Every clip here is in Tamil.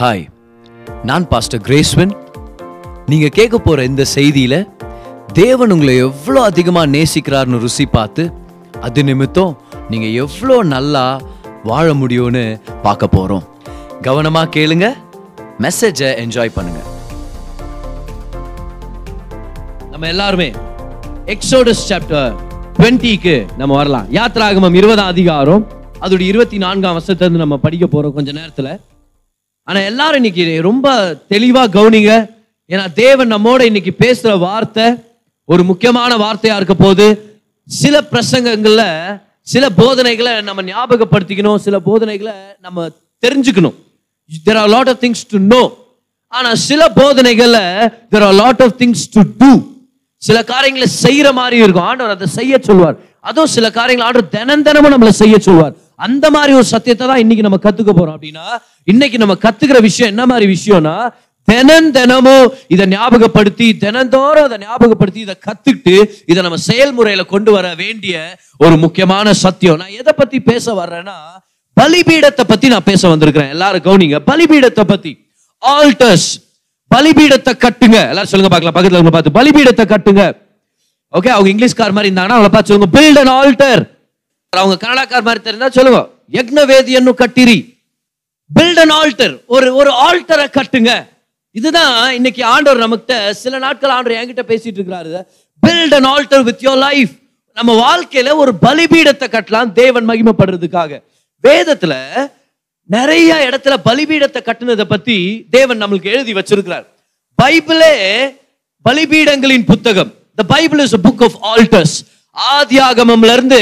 ஹாய் நான் பாஸ்டர் கிரேஸ்வன் நீங்கள் கேட்க போகிற இந்த செய்தியில் தேவன் உங்களை எவ்வளோ அதிகமாக நேசிக்கிறார்னு ருசி பார்த்து அது நிமித்தம் நீங்கள் எவ்வளோ நல்லா வாழ முடியும்னு பார்க்க போகிறோம் கவனமாக கேளுங்க மெசேஜை என்ஜாய் பண்ணுங்க. நம்ம எல்லாருமே எக்ஸோடஸ் சாப்டர் டுவெண்ட்டிக்கு நம்ம வரலாம். யாத்ராகமம் இருபதாம் அதிகாரம் அதோட இருபத்தி நான்காம் வருஷத்துலேருந்து நம்ம படிக்க போகிறோம் கொஞ்ச நேரத்தில். ஆனால் எல்லாரும் இன்னைக்கு ரொம்ப தெளிவாக கவனிங்க. ஏன்னா தேவன் நம்மோட இன்னைக்கு பேசுகிற வார்த்தை ஒரு முக்கியமான வார்த்தையாக இருக்க போது சில பிரசங்கங்களில் சில போதனைகளை நம்ம ஞாபகப்படுத்திக்கணும். சில போதனைகளை நம்ம தெரிஞ்சுக்கணும். There are lot of things to know ஆனால் சில போதனைகளை there are lot of things to do சில காரியங்களை செய்கிற மாதிரி இருக்கும். ஆண்டவர் அதை செய்ய சொல்வார். அதுவும் சில காரியங்களை ஆண்டவர் தினம் தினமும் நம்மளை செய்ய சொல்வார். அந்த மாதிரி ஒரு சத்தியத்தை தான் இன்னைக்கு நம்ம கத்துக்க போறோம். அப்படின்னா இன்னைக்கு நம்ம கத்துக்கிற விஷயம் என்ன மாதிரி விஷயம்னா தினம் தினமும் இதை ஞாபகப்படுத்தி தினந்தோறும் அதை ஞாபகப்படுத்தி இதை கத்துக்கிட்டு இதை நம்ம செயல்முறையில கொண்டு வர வேண்டிய ஒரு முக்கியமான சத்தியம். நான் எதை பத்தி பேச வர்றேன்னா பலிபீடத்தை பத்தி நான் பேச வந்திருக்கிறேன். எல்லாரும் கவுனிங்க. பலிபீடத்தை பத்தி. ஆல்டர்ஸ் பலிபீடத்தை கட்டுங்க. எல்லாரும் சொல்லுங்க பார்க்கலாம். பக்கத்துல பார்த்து. பலிபீடத்தை கட்டுங்க. ஓகே அவங்க இங்கிலீஷ்கார் மாதிரி இருந்தாங்கன்னா அவங்கள பார்த்து சொல்லுங்க. பில்ட் அண்ட் ஆல்டர் அவங்க கனடாக்கார் மாதிரி தெரிந்தா சொல்லுங்க. யக்னவேதியன்னு கட்டிரி. பில்ட் அன் ஆல்டர் ஒரு ஒரு ஆல்டரை கட்டுங்க. இதுதான் இன்னைக்கு ஆண்டவர் நமக்கு சில நாட்கள் ஆண்டவர் என்கிட்ட பேசிட்டு இருக்கிறாரு. Build an altar with your life நம்ம வாழ்க்கையில ஒரு பலிபீடத்தை கட்டலாம் தேவன் மகிமைப்படுறதுக்காக. வேதத்துல நிறைய இடத்துல பலிபீடத்தை கட்டுனதை பத்தி தேவன் நம்மளுக்கு எழுதி வச்சிருக்கிறார். பைபிளே பலிபீடங்களின் புத்தகம். The Bible is book of altars ஆதியாகமம்ல இருந்து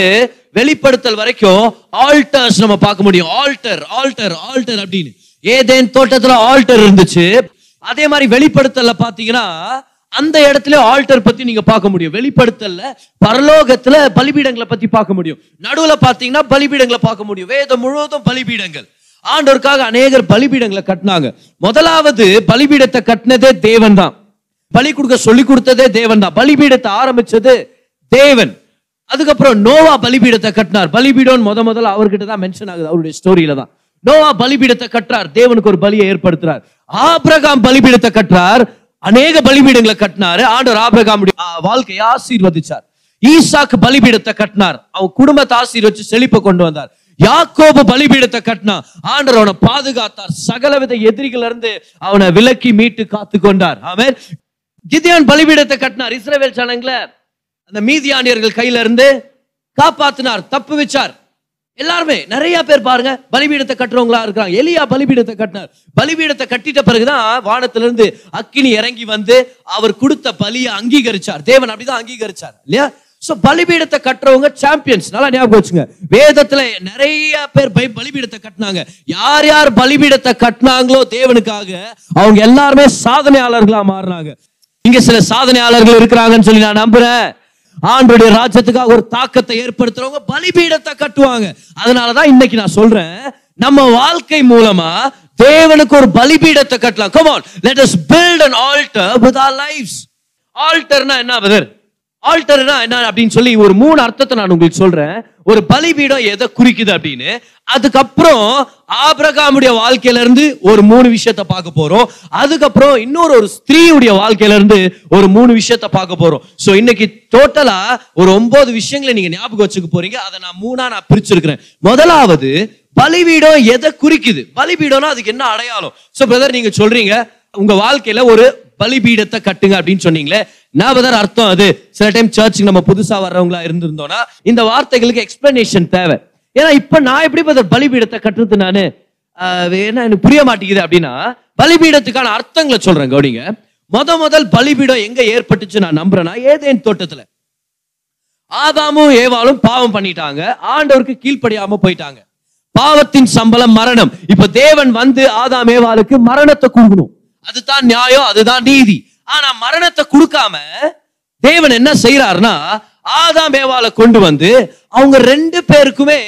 வெளிப்படுத்தல் வரைக்கும் ஆல்டர்ஸ் நம்ம பார்க்க முடியும். ஆல்டர் ஆல்டர் ஆல்டர் அப்படின்னு. ஏதேன் தோட்டத்துல ஆல்டர் இருந்துச்சு. அதே மாதிரி வெளிப்படுத்தல பாத்தீங்கன்னா அந்த இடத்துல ஆல்டர் பத்தி நீங்க பார்க்க முடியும். வெளிப்படுத்தல பரலோகத்துல பலிபீடங்களை பத்தி பார்க்க முடியும். நடுவுல பாத்தீங்கன்னா பலிபீடங்களை பார்க்க முடியும். வேதம் முழுவதும் பலிபீடங்கள். ஆண்டோருக்காக அநேகர் பலிபீடங்களை கட்டினாங்க. முதலாவது பலிபீடத்தை கட்டினதே தேவன் தான். பலி கொடுக்க சொல்லி கொடுத்ததே தேவன் தான். பலிபீடத்தை ஆரம்பிச்சது தேவன். அதுக்கப்புறம் நோவா பலிபீடத்தை கட்டினார். பலிபீடம் முத முதல்ல அவர்கிட்ட தான் மென்ஷன் ஆகுது. அவருடைய ஸ்டோரியில தான். நோவா பலிபீடத்தை கட்டுறார். தேவனுக்கு ஒரு பலியை ஏற்படுத்துறார். ஆபிரகாம் பலிபீடத்தை கட்டுறார். அநேக பலிபீடங்களை கட்டினாரு. ஆண்டவர் ஆபிரகாமுடைய வாழ்க்கையை ஆசீர்வதிச்சார். ஈசாக்கு பலிபீடத்தை கட்டினார். அவன் குடும்பத்தை ஆசீர்வச்சு செழிப்பை கொண்டு வந்தார். யாக்கோபு பலிபீடத்தை கட்டினா ஆண்டர் அவனை பாதுகாத்தார். சகலவித எதிரிகள் இருந்து அவனை விலக்கி மீட்டு காத்து கொண்டார் அவர் கிதியான் பலிபீடத்தை கட்டினார். இஸ்ரவேல் ஜனங்களை. அந்த மீதியானியர்கள் கையில இருந்து காப்பாத்தினார் தப்பு வச்சார். எல்லாருமே நிறைய பேர் பாருங்க பலிபீடத்தை கட்டுறவங்களா இருக்கிறாங்க. எலியா பலிபீடத்தை கட்டினார். பலிபீடத்தை கட்டிட்ட பிறகுதான் வானத்திலிருந்து அக்கினி இறங்கி வந்து அவர் கொடுத்த பலியை அங்கீகரிச்சார். தேவன் அப்படிதான் அங்கீகரிச்சார் இல்லையா? ஸோ பலிபீடத்தை கட்டுறவங்க சாம்பியன்ஸ் நல்லா ஞாபகம் வச்சுங்க. வேதத்துல நிறைய பேர் பை- பலிபீடத்தை கட்டினாங்க. யார் யார் பலிபீடத்தை கட்டினாங்களோ தேவனுக்காக அவங்க எல்லாருமே சாதனையாளர்களா மாறினாங்க. இங்க சில சாதனையாளர்கள் இருக்கிறாங்கன்னு சொல்லி நான் நம்புறேன். ஆண்டுடைய ராஜ்யத்துக்காக ஒரு தாக்கத்தை ஏற்படுத்துறவங்க பலிபீடத்தை கட்டுவாங்க. அதனாலதான் இன்னைக்கு நான் சொல்றேன் நம்ம வாழ்க்கை மூலமா தேவனுக்கு ஒரு பலிபீடத்தை கட்டலாம். Come on let us build an altar with our our ஆல்டர்னா என்ன பதர் ஆல்டர்னா என்ன அப்படின்னு சொல்லி ஒரு மூணு அர்த்தத்தை நான் உங்களுக்கு சொல்றேன். ஒரு பலிபீடம் எதை குறிக்குது அப்படின்னு? அதுக்கப்புறம் ஆபிரகாமுடைய வாழ்க்கையில இருந்து ஒரு மூணு விஷயத்தை பார்க்க போறோம். அதுக்கப்புறம் இன்னொரு ஒரு ஸ்திரீயுடைய வாழ்க்கையில இருந்து ஒரு மூணு விஷயத்தை பார்க்க போறோம். ஸோ இன்னைக்கு டோட்டலா ஒரு ஒன்பது விஷயங்களை நீங்க ஞாபகம் வச்சுக்க போறீங்க. அதை நான் மூணா நான் பிரிச்சிருக்கிறேன். முதலாவது பலிபீடம் எதை குறிக்குது? பலிபீடம்னா அதுக்கு என்ன அடையாளம்? ஸோ பிரதர் நீங்க சொல்றீங்க உங்க வாழ்க்கையில ஒரு பலிபீடத்தை கட்டுங்க அப்படின்னு சொன்னீங்களே நான் அர்த்தம் அது. சில டைம் சர்ச்சுக்கு நம்ம புதுசா வர்றவங்களா இருந்திருந்தோம்னா இந்த வார்த்தைகளுக்கு எக்ஸ்பிளனேஷன் தேவை. ஏன்னா இப்ப நான் எப்படி பிரதர் பலிபீடத்தை கட்டுறது நானு? ஆஹ், ஏன்னா எனக்கு புரிய மாட்டேங்குது அப்படின்னா பலிபீடத்துக்கான அர்த்தங்களை சொல்றேன் கவுனிங்க. முத முதல் பலிபீடம் எங்க ஏற்பட்டுச்சு நான் நம்புறேன்னா ஏதேன் தோட்டத்துல. ஆதாமும் ஏவாளும் பாவம் பண்ணிட்டாங்க. ஆண்டவருக்கு கீழ்ப்படியாம போயிட்டாங்க. பாவத்தின் சம்பளம் மரணம். இப்ப தேவன் வந்து ஆதாம் ஏவாளுக்கு மரணத்தை கொடுக்கணும் அதுதான் நியாயம் அதுதான் நீதி. ஆனா மரணத்தை கொடுக்காம தேவன் என்ன செய்யறாருன்னா ஆதாம் ஏவாளை கொண்டு வந்து அவங்க ரெண்டு பேருக்குமே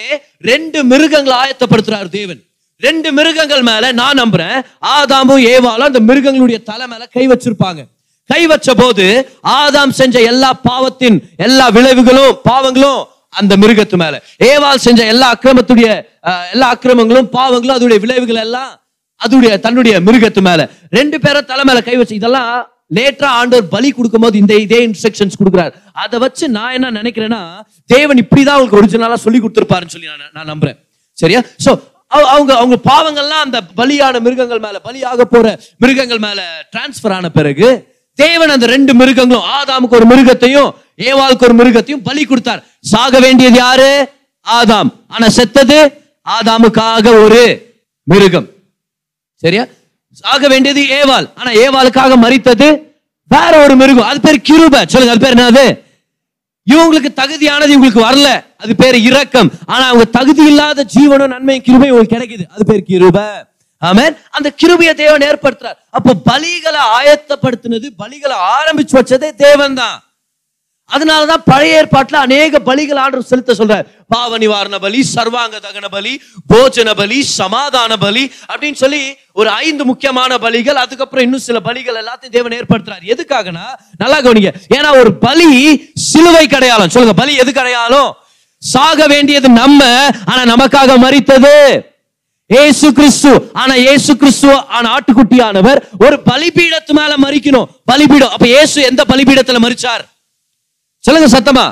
ரெண்டு மிருகங்களை ஆயத்தப்படுத்துறாரு தேவன். ரெண்டு மிருகங்கள் மேல நான் நம்புறேன். ஆதாமும் ஏவாலும் அந்த மிருகங்களுடைய தலை மேல கை வச்சிருப்பாங்க. கை வச்ச போது ஆதாம் செஞ்ச எல்லா பாவத்தின் எல்லா விளைவுகளும் பாவங்களும் அந்த மிருகத்து மேல. ஏவால் செஞ்ச எல்லா அக்கிரமத்துடைய எல்லா அக்கிரமங்களும் பாவங்களும் அதோடைய விளைவுகள் எல்லாம் அதுடைய தன்னுடைய மிருகத்து மேல. ரெண்டு பேரும் தலை மேல கை வச்சு இதெல்லாம் லேட்டரா ஆண்டவர் பலி கொடுக்கும்போது இந்த இதே இன்ஸ்ட்ரக்ஷன்ஸ் கொடுக்குறாரு. அதை வச்சு நான் என்ன நினைக்கிறேன்னா தேவன் இப்படிதான் அவங்களுக்கு ஒரிஜினலா சொல்லி கொடுத்துருப்பாருன்னு சொல்லி நான் நான் நம்புறேன். சரியா? சோ அவங்க அவங்க பாவங்கள்லாம் அந்த பலியான மிருகங்கள் மேல பலியாக போற மிருகங்கள் மேல டிரான்ஸ்ஃபர் ஆன பிறகு தேவன் அந்த ரெண்டு மிருகங்களும் ஆதாமுக்கு ஒரு மிருகத்தையும் ஏவாளுக்கு ஒரு மிருகத்தையும் பலி கொடுத்தார். சாக வேண்டியது யாரு? ஆதாம். ஆனா செத்தது ஆதாமுக்காக ஒரு மிருகம். சரியா? சாக வேண்டியது ஏவாள். ஆனா ஏவாளுக்காக மறித்தது வேற ஒரு மிருகம். அது பேர் கிருப. சொல்லுங்க அது பேர் என்னது? இவங்களுக்கு தகுதியானது இவங்களுக்கு வரல. அது பேர் இரக்கம். ஆனா அவங்க தகுதி இல்லாத ஜீவனும் நன்மையும் கிருபை கிடைக்குது. அது பேர் கிருப. ஆமேன். அந்த கிருபையை தேவன் ஏற்படுத்துறார். அப்போ பலிகளை ஆயத்தப்படுத்தினது பலிகளை ஆரம்பிச்சு வச்சதே தேவன் தான். அதனால தான் பழைய ஏற்பாட்டில் அநேக பலிகள் ஆண்டு செலுத்த சொல்றார். பாவ நிவாரண பலி சர்வாங்க தகன பலி போஜன பலி சமாதான பலி அப்படின்னு சொல்லி ஒரு ஐந்து முக்கியமான பலிகள் அதுக்கப்புறம் இன்னும் சில பலிகள் எல்லாத்தையும் தேவன் ஏற்படுத்துறாரு. எதுக்காகனா? நல்லா கவனிங்க. ஏன்னா ஒரு பலி சிலுவை கிடையாலும் சொல்லுங்க பலி எது கிடையாலும் சாக வேண்டியது நம்ம ஆனா நமக்காக மறித்தது ஏசு கிறிஸ்து. ஆனா ஏசு கிறிஸ்து ஆன ஆட்டுக்குட்டியானவர் ஒரு பலிபீடத்து மேல மறிக்கணும் பலிபீடம் அப்ப ஏசு எந்த பலிபீடத்துல மறிச்சார் சொல்லுங்க சத்தமா.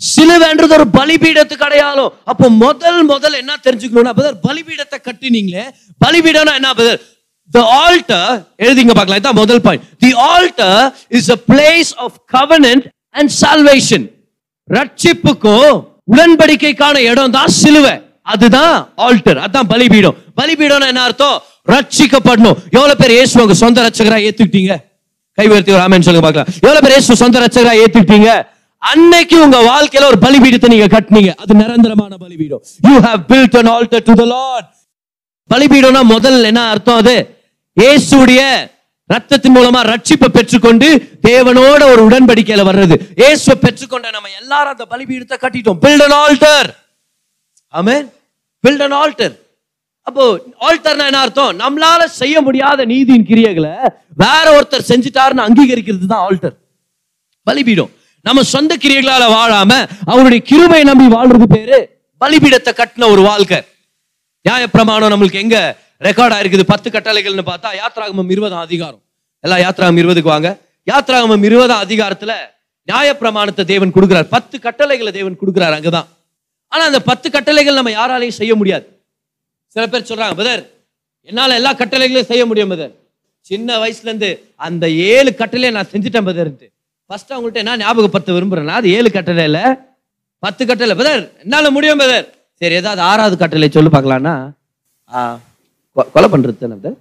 சிலுவைன்றது ஒரு பலிபீடத்துக்கு அடையாளம் அப்போ முதல் முதல் என்ன தெரிஞ்சுக்கணும்னா பதர் பலிபீடத்தை கட்டினீங்களே. பலிபீடம்னா என்ன பதர் The altar எழுதிங்க பார்க்கலாம். இதான் முதல் point the altar is a place of covenant and salvation ரட்சிப்புக்கும் உடன்படிக்கைக்கான இடம் தான் சிலுவை. அதுதான் ஆல்டர் அதான் பலிபீடம். பலிபீடம்னா என்ன அர்த்தம்? ரட்சிக்கப்படணும். எவ்வளவு பேர் இயேசு உங்க சொந்த ரட்சகரா ஏத்துக்கிட்டீங்க? கை உயர்த்தி ஒரு சொல்லுங்க பார்க்கலாம். எவ்வளவு பேர் இயேசு சொந்த ரட்சகரா ஏத்துக்கிட்டீங்க? அன்னைக்கு உங்க வாழ்க்கையில ஒரு பலிபீடத்தை நீங்க கட்டுனீங்க. அது நிரந்தரமான பலிபீடம். You have build an altar to the lord பலிபீடம்னா முதல் என்ன அர்த்தம் அது? இயேசுடைய ரத்தத்தின் மூலமா ரட்சிப்பை பெற்றுக்கொண்டு தேவனோட ஒரு உடன்படிக்கையில வர்றது. இயேசுவை பெற்றுக்கொண்ட நம்ம எல்லாரும் அந்த பலிபீடத்தை கட்டிட்டோம். Build an altar amen build an altar அப்போ ஆல்டர்னா என்ன அர்த்தம்? நம்மளால செய்ய முடியாத நீதியின் கிரியைகளை வேற ஒருத்தர் செஞ்சுட்டாருன்னு அங்கீகரிக்கிறது தான் ஆல்டர் பலிபீடம். நம்ம சொந்த கிரியைகளால வாழாம அவருடைய கிருபையை நம்பி வாழ்றது பேரு பலிபீடத்தை கட்டின ஒரு வாழ்க்கை. நியாயப்பிரமாணம் நம்மளுக்கு எங்க ரெக்கார்ட் ஆயிருக்குது? பத்து கட்டளைகள்னு பார்த்தா யாத்ராகமம் இருபதாம் அதிகாரம். எல்லாம் யாத்ராகம் இருபதுக்கு வாங்க. யாத்ராகமம் இருபதாம் அதிகாரத்துல நியாயப்பிரமாணத்தை தேவன் கொடுக்கிறார். பத்து கட்டளைகளை தேவன் கொடுக்கிறார் அங்கதான். ஆனா அந்த பத்து கட்டளைகள் நம்ம யாராலையும் செய்ய முடியாது. சில பேர் சொல்றாங்க பதர் என்னால எல்லா கட்டளைகளையும் செய்ய முடியும் பதர் சின்ன வயசுல இருந்து அந்த ஏழு கட்டளையை நான் செஞ்சுட்டேன் பதர்ன்ட்டு ஃபர்ஸ்ட் அவங்கள்ட்ட என்ன ஞாபகப்படுத்த விரும்புறேன்னா அது ஏழு கட்டளை இல்லை பத்து கட்டளை. பதர் என்னால் முடியும் பதர் சரி ஏதாவது ஆறாவது கட்டளை சொல்லி பார்க்கலான்னா ஆ, கொ- கொலை பண்ணுறது தானே நம்மளை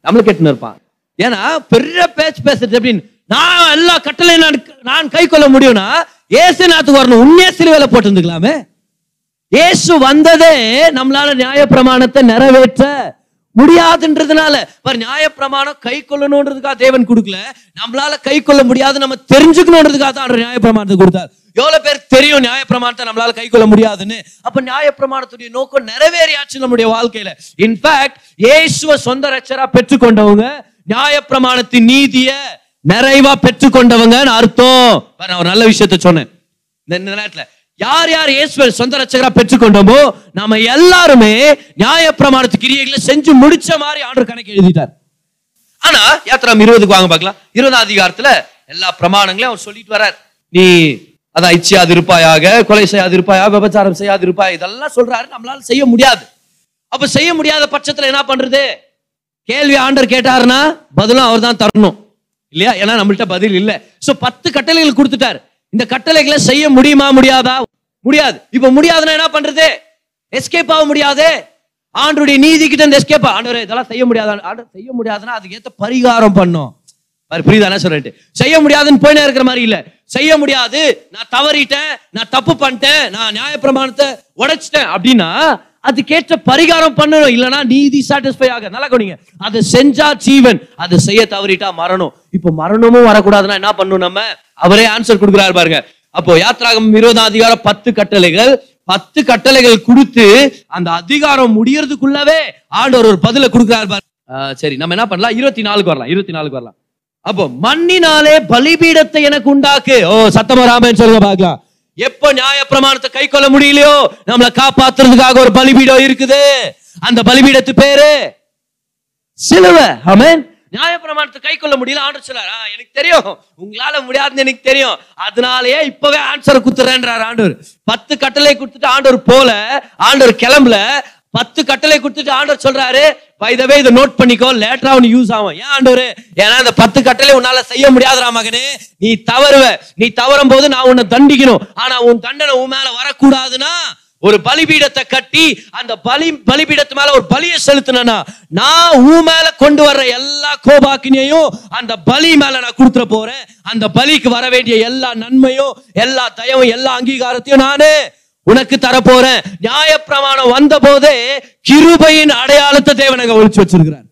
நம்மளும் இருப்பான். ஏன்னா பெரிய பேச்சு பேசுறது அப்படின்னு நான் எல்லா கட்டளையும் நான் நான் கை கொள்ள முடியும்னா ஏசுநாத்துக்கு வரணும். உண்மையே சிலுவையில போட்டுருந்துக்கலாமே. இயேசு வந்ததே நம்மளால நியாயப்பிரமாணத்தை நிறைவேற்ற. முடியாதுன்றதுனால. பாரு நியாயப்பிரமாணம் கை கொள்ளணுன்றதுக்காக தேவன் கொடுக்கல. நம்மளால கை கொள்ள முடியாது நம்ம தெரிஞ்சுக்கணுன்றதுக்காக தான் நியாயப்பிரமாணத்தை கொடுத்தார். எவ்வளவு பேர் தெரியும் நியாயப்பிரமாணத்தை நம்மளால கை கொள்ள முடியாதுன்னு? அப்ப நியாயப்பிரமாணத்துடைய நோக்கம் நிறைவேறியாச்சு நம்முடைய வாழ்க்கையில. இன்ஃபேக்ட் இயேசுவ சொந்த ரச்சரா பெற்றுக்கொண்டவங்க நியாயப்பிரமாணத்தின் நீதிய நிறைவா பெற்றுக்கொண்டவங்கன்னு அர்த்தம். நான் ஒரு நல்ல விஷயத்த சொன்னேன். இந்த இந்த நேரத்துல யார் யார் இயேசுவை சொந்த ரட்சகரா பெற்றுக்கொண்டோமோ நாம எல்லாருமே நியாயப்பிரமாணத்து கிரியைகளை செஞ்சு முடிச்ச மாதிரி ஆண்டர் கணக்கு எழுதிட்டார். ஆனா யாத்திரம் இருபதுக்கு வாங்க பார்க்கலாம். இருபதாம் அதிகாரத்துல எல்லா பிரமாணங்களையும் அவர் சொல்லிட்டு வர்றார். நீ அதான் இச்சையாது இருப்பாயாக கொலை செய்யாது இருப்பாயா விபச்சாரம் செய்யாது இருப்பாய் இதெல்லாம் சொல்றாரு. நம்மளால செய்ய முடியாது. அப்ப செய்ய முடியாத பட்சத்துல என்ன பண்றது? கேள்வி ஆண்டர் கேட்டாருன்னா பதிலும் அவர் தான் தரணும். இல்லையா? ஏன்னா நம்மள்ட்ட பதில் இல்ல. சோ பத்து கட்டளைகள் கொடுத்துட்டார். இந்த கட்டளைகளை செய்ய முடியுமா முடியாதா? முடியாது. இப்ப முடியாதுன்னா என்ன பண்றது? எஸ்கேப் ஆக முடியாது. ஆண்டுடைய நீதி கிட்ட இருந்து எஸ்கேப் ஆண்டவர் இதெல்லாம் செய்ய முடியாது? ஆண்டவர் செய்ய முடியாதுன்னா அதுக்கு ஏத்த பரிகாரம் பண்ணும். புரியுதானே சொல்லிட்டு செய்ய முடியாதுன்னு போயினே இருக்கிற மாதிரி இல்ல. செய்ய முடியாது. நான் தவறிட்டேன் நான் தப்பு பண்ணிட்டேன் நான் நியாயப்பிரமாணத்தை உடைச்சிட்டேன் அப்படின்னா அதுக்கேற்ற பரிகாரம் பண்ணணும். இல்லனா நீதி சாட்டிஸ்ஃபை ஆக நல்லா கவனிங்க. அதை செஞ்சா ஜீவன் அதை செய்ய தவறிட்டா மரணம். இப்போ மரணமும் வரக்கூடாதுன்னா என்ன பண்ணணும் நம்ம? அவரே ஆன்சர் கொடுக்குறாரு பாருங்க. அப்போ யாத்ராகம் இருபதாம் அதிகாரம் பத்து கட்டளைகள் பத்து கட்டளைகள் கொடுத்து அந்த அதிகாரம் முடியறதுக்குள்ளவே ஆண்டவர் ஒரு பதில கொடுக்கிறார் பாரு. சரி நம்ம என்ன பண்ணலாம்? இருபத்தி நாலுக்கு வரலாம் இருபத்தி நாலுக்கு வரலாம். அப்போ மண்ணினாலே பலிபீடத்தை எனக்கு உண்டாக்கு. ஓ சத்தமா ராமன் சொல்லுங்க பாக்கலாம் எப்போ நியாய பிரமாணத்தை கை கொள்ள முடியலையோ நம்மளை காப்பாத்துறதுக்காக ஒரு பலிபீடம் இருக்குது. அந்த பலிபீடத்து பேரு சிலுவை. ஆமென். நியாயப்பிரமாணத்தை கை கொள்ள முடியல ஆண்டர் சொல்லார் எனக்கு தெரியும். உங்களால முடியாதுன்னு எனக்கு தெரியும். அதனாலயே இப்பவே ஆன்சரை குத்துறேன்றார் ஆண்டவர். பத்து கட்டளை கொடுத்துட்டு ஆண்டவர் போல ஆண்டவர் கிளம்பல. பத்து கட்டளை கொடுத்துட்டு ஆண்டவர் சொல்றாரு வைதவே இதை நோட் பண்ணிக்கோ லேட்டரா உனக்கு யூஸ் ஆகும். ஏன் ஆண்டவர்? ஏன்னா இந்த பத்து கட்டளை உன்னால செய்ய முடியாதுரா மகனே. நீ தவறுவ. நீ தவறும் போது நான் உன்னை தண்டிக்கணும். ஆனா உன் தண்டனை உன் மேல வரக்கூடாதுன்னா ஒரு பலிபீடத்தை கட்டி அந்த பலி பலிபீடத்து மேல ஒரு பலியை செலுத்தினா நான் உன் மேல கொண்டு வர்ற எல்லா கோபாக்கினையும் அந்த பலி மேல நான் கொடுத்துட போறேன். அந்த பலிக்கு வர வேண்டிய எல்லா நன்மையும் எல்லா தயவும் எல்லா அங்கீகாரத்தையும் நானே உனக்கு தரப்போறேன். நியாயப்பிரமாணம் வந்த போதே கிருபையின் அடையாளத்தை தேவனங்க ஒழிச்சு வச்சிருக்கிறார்.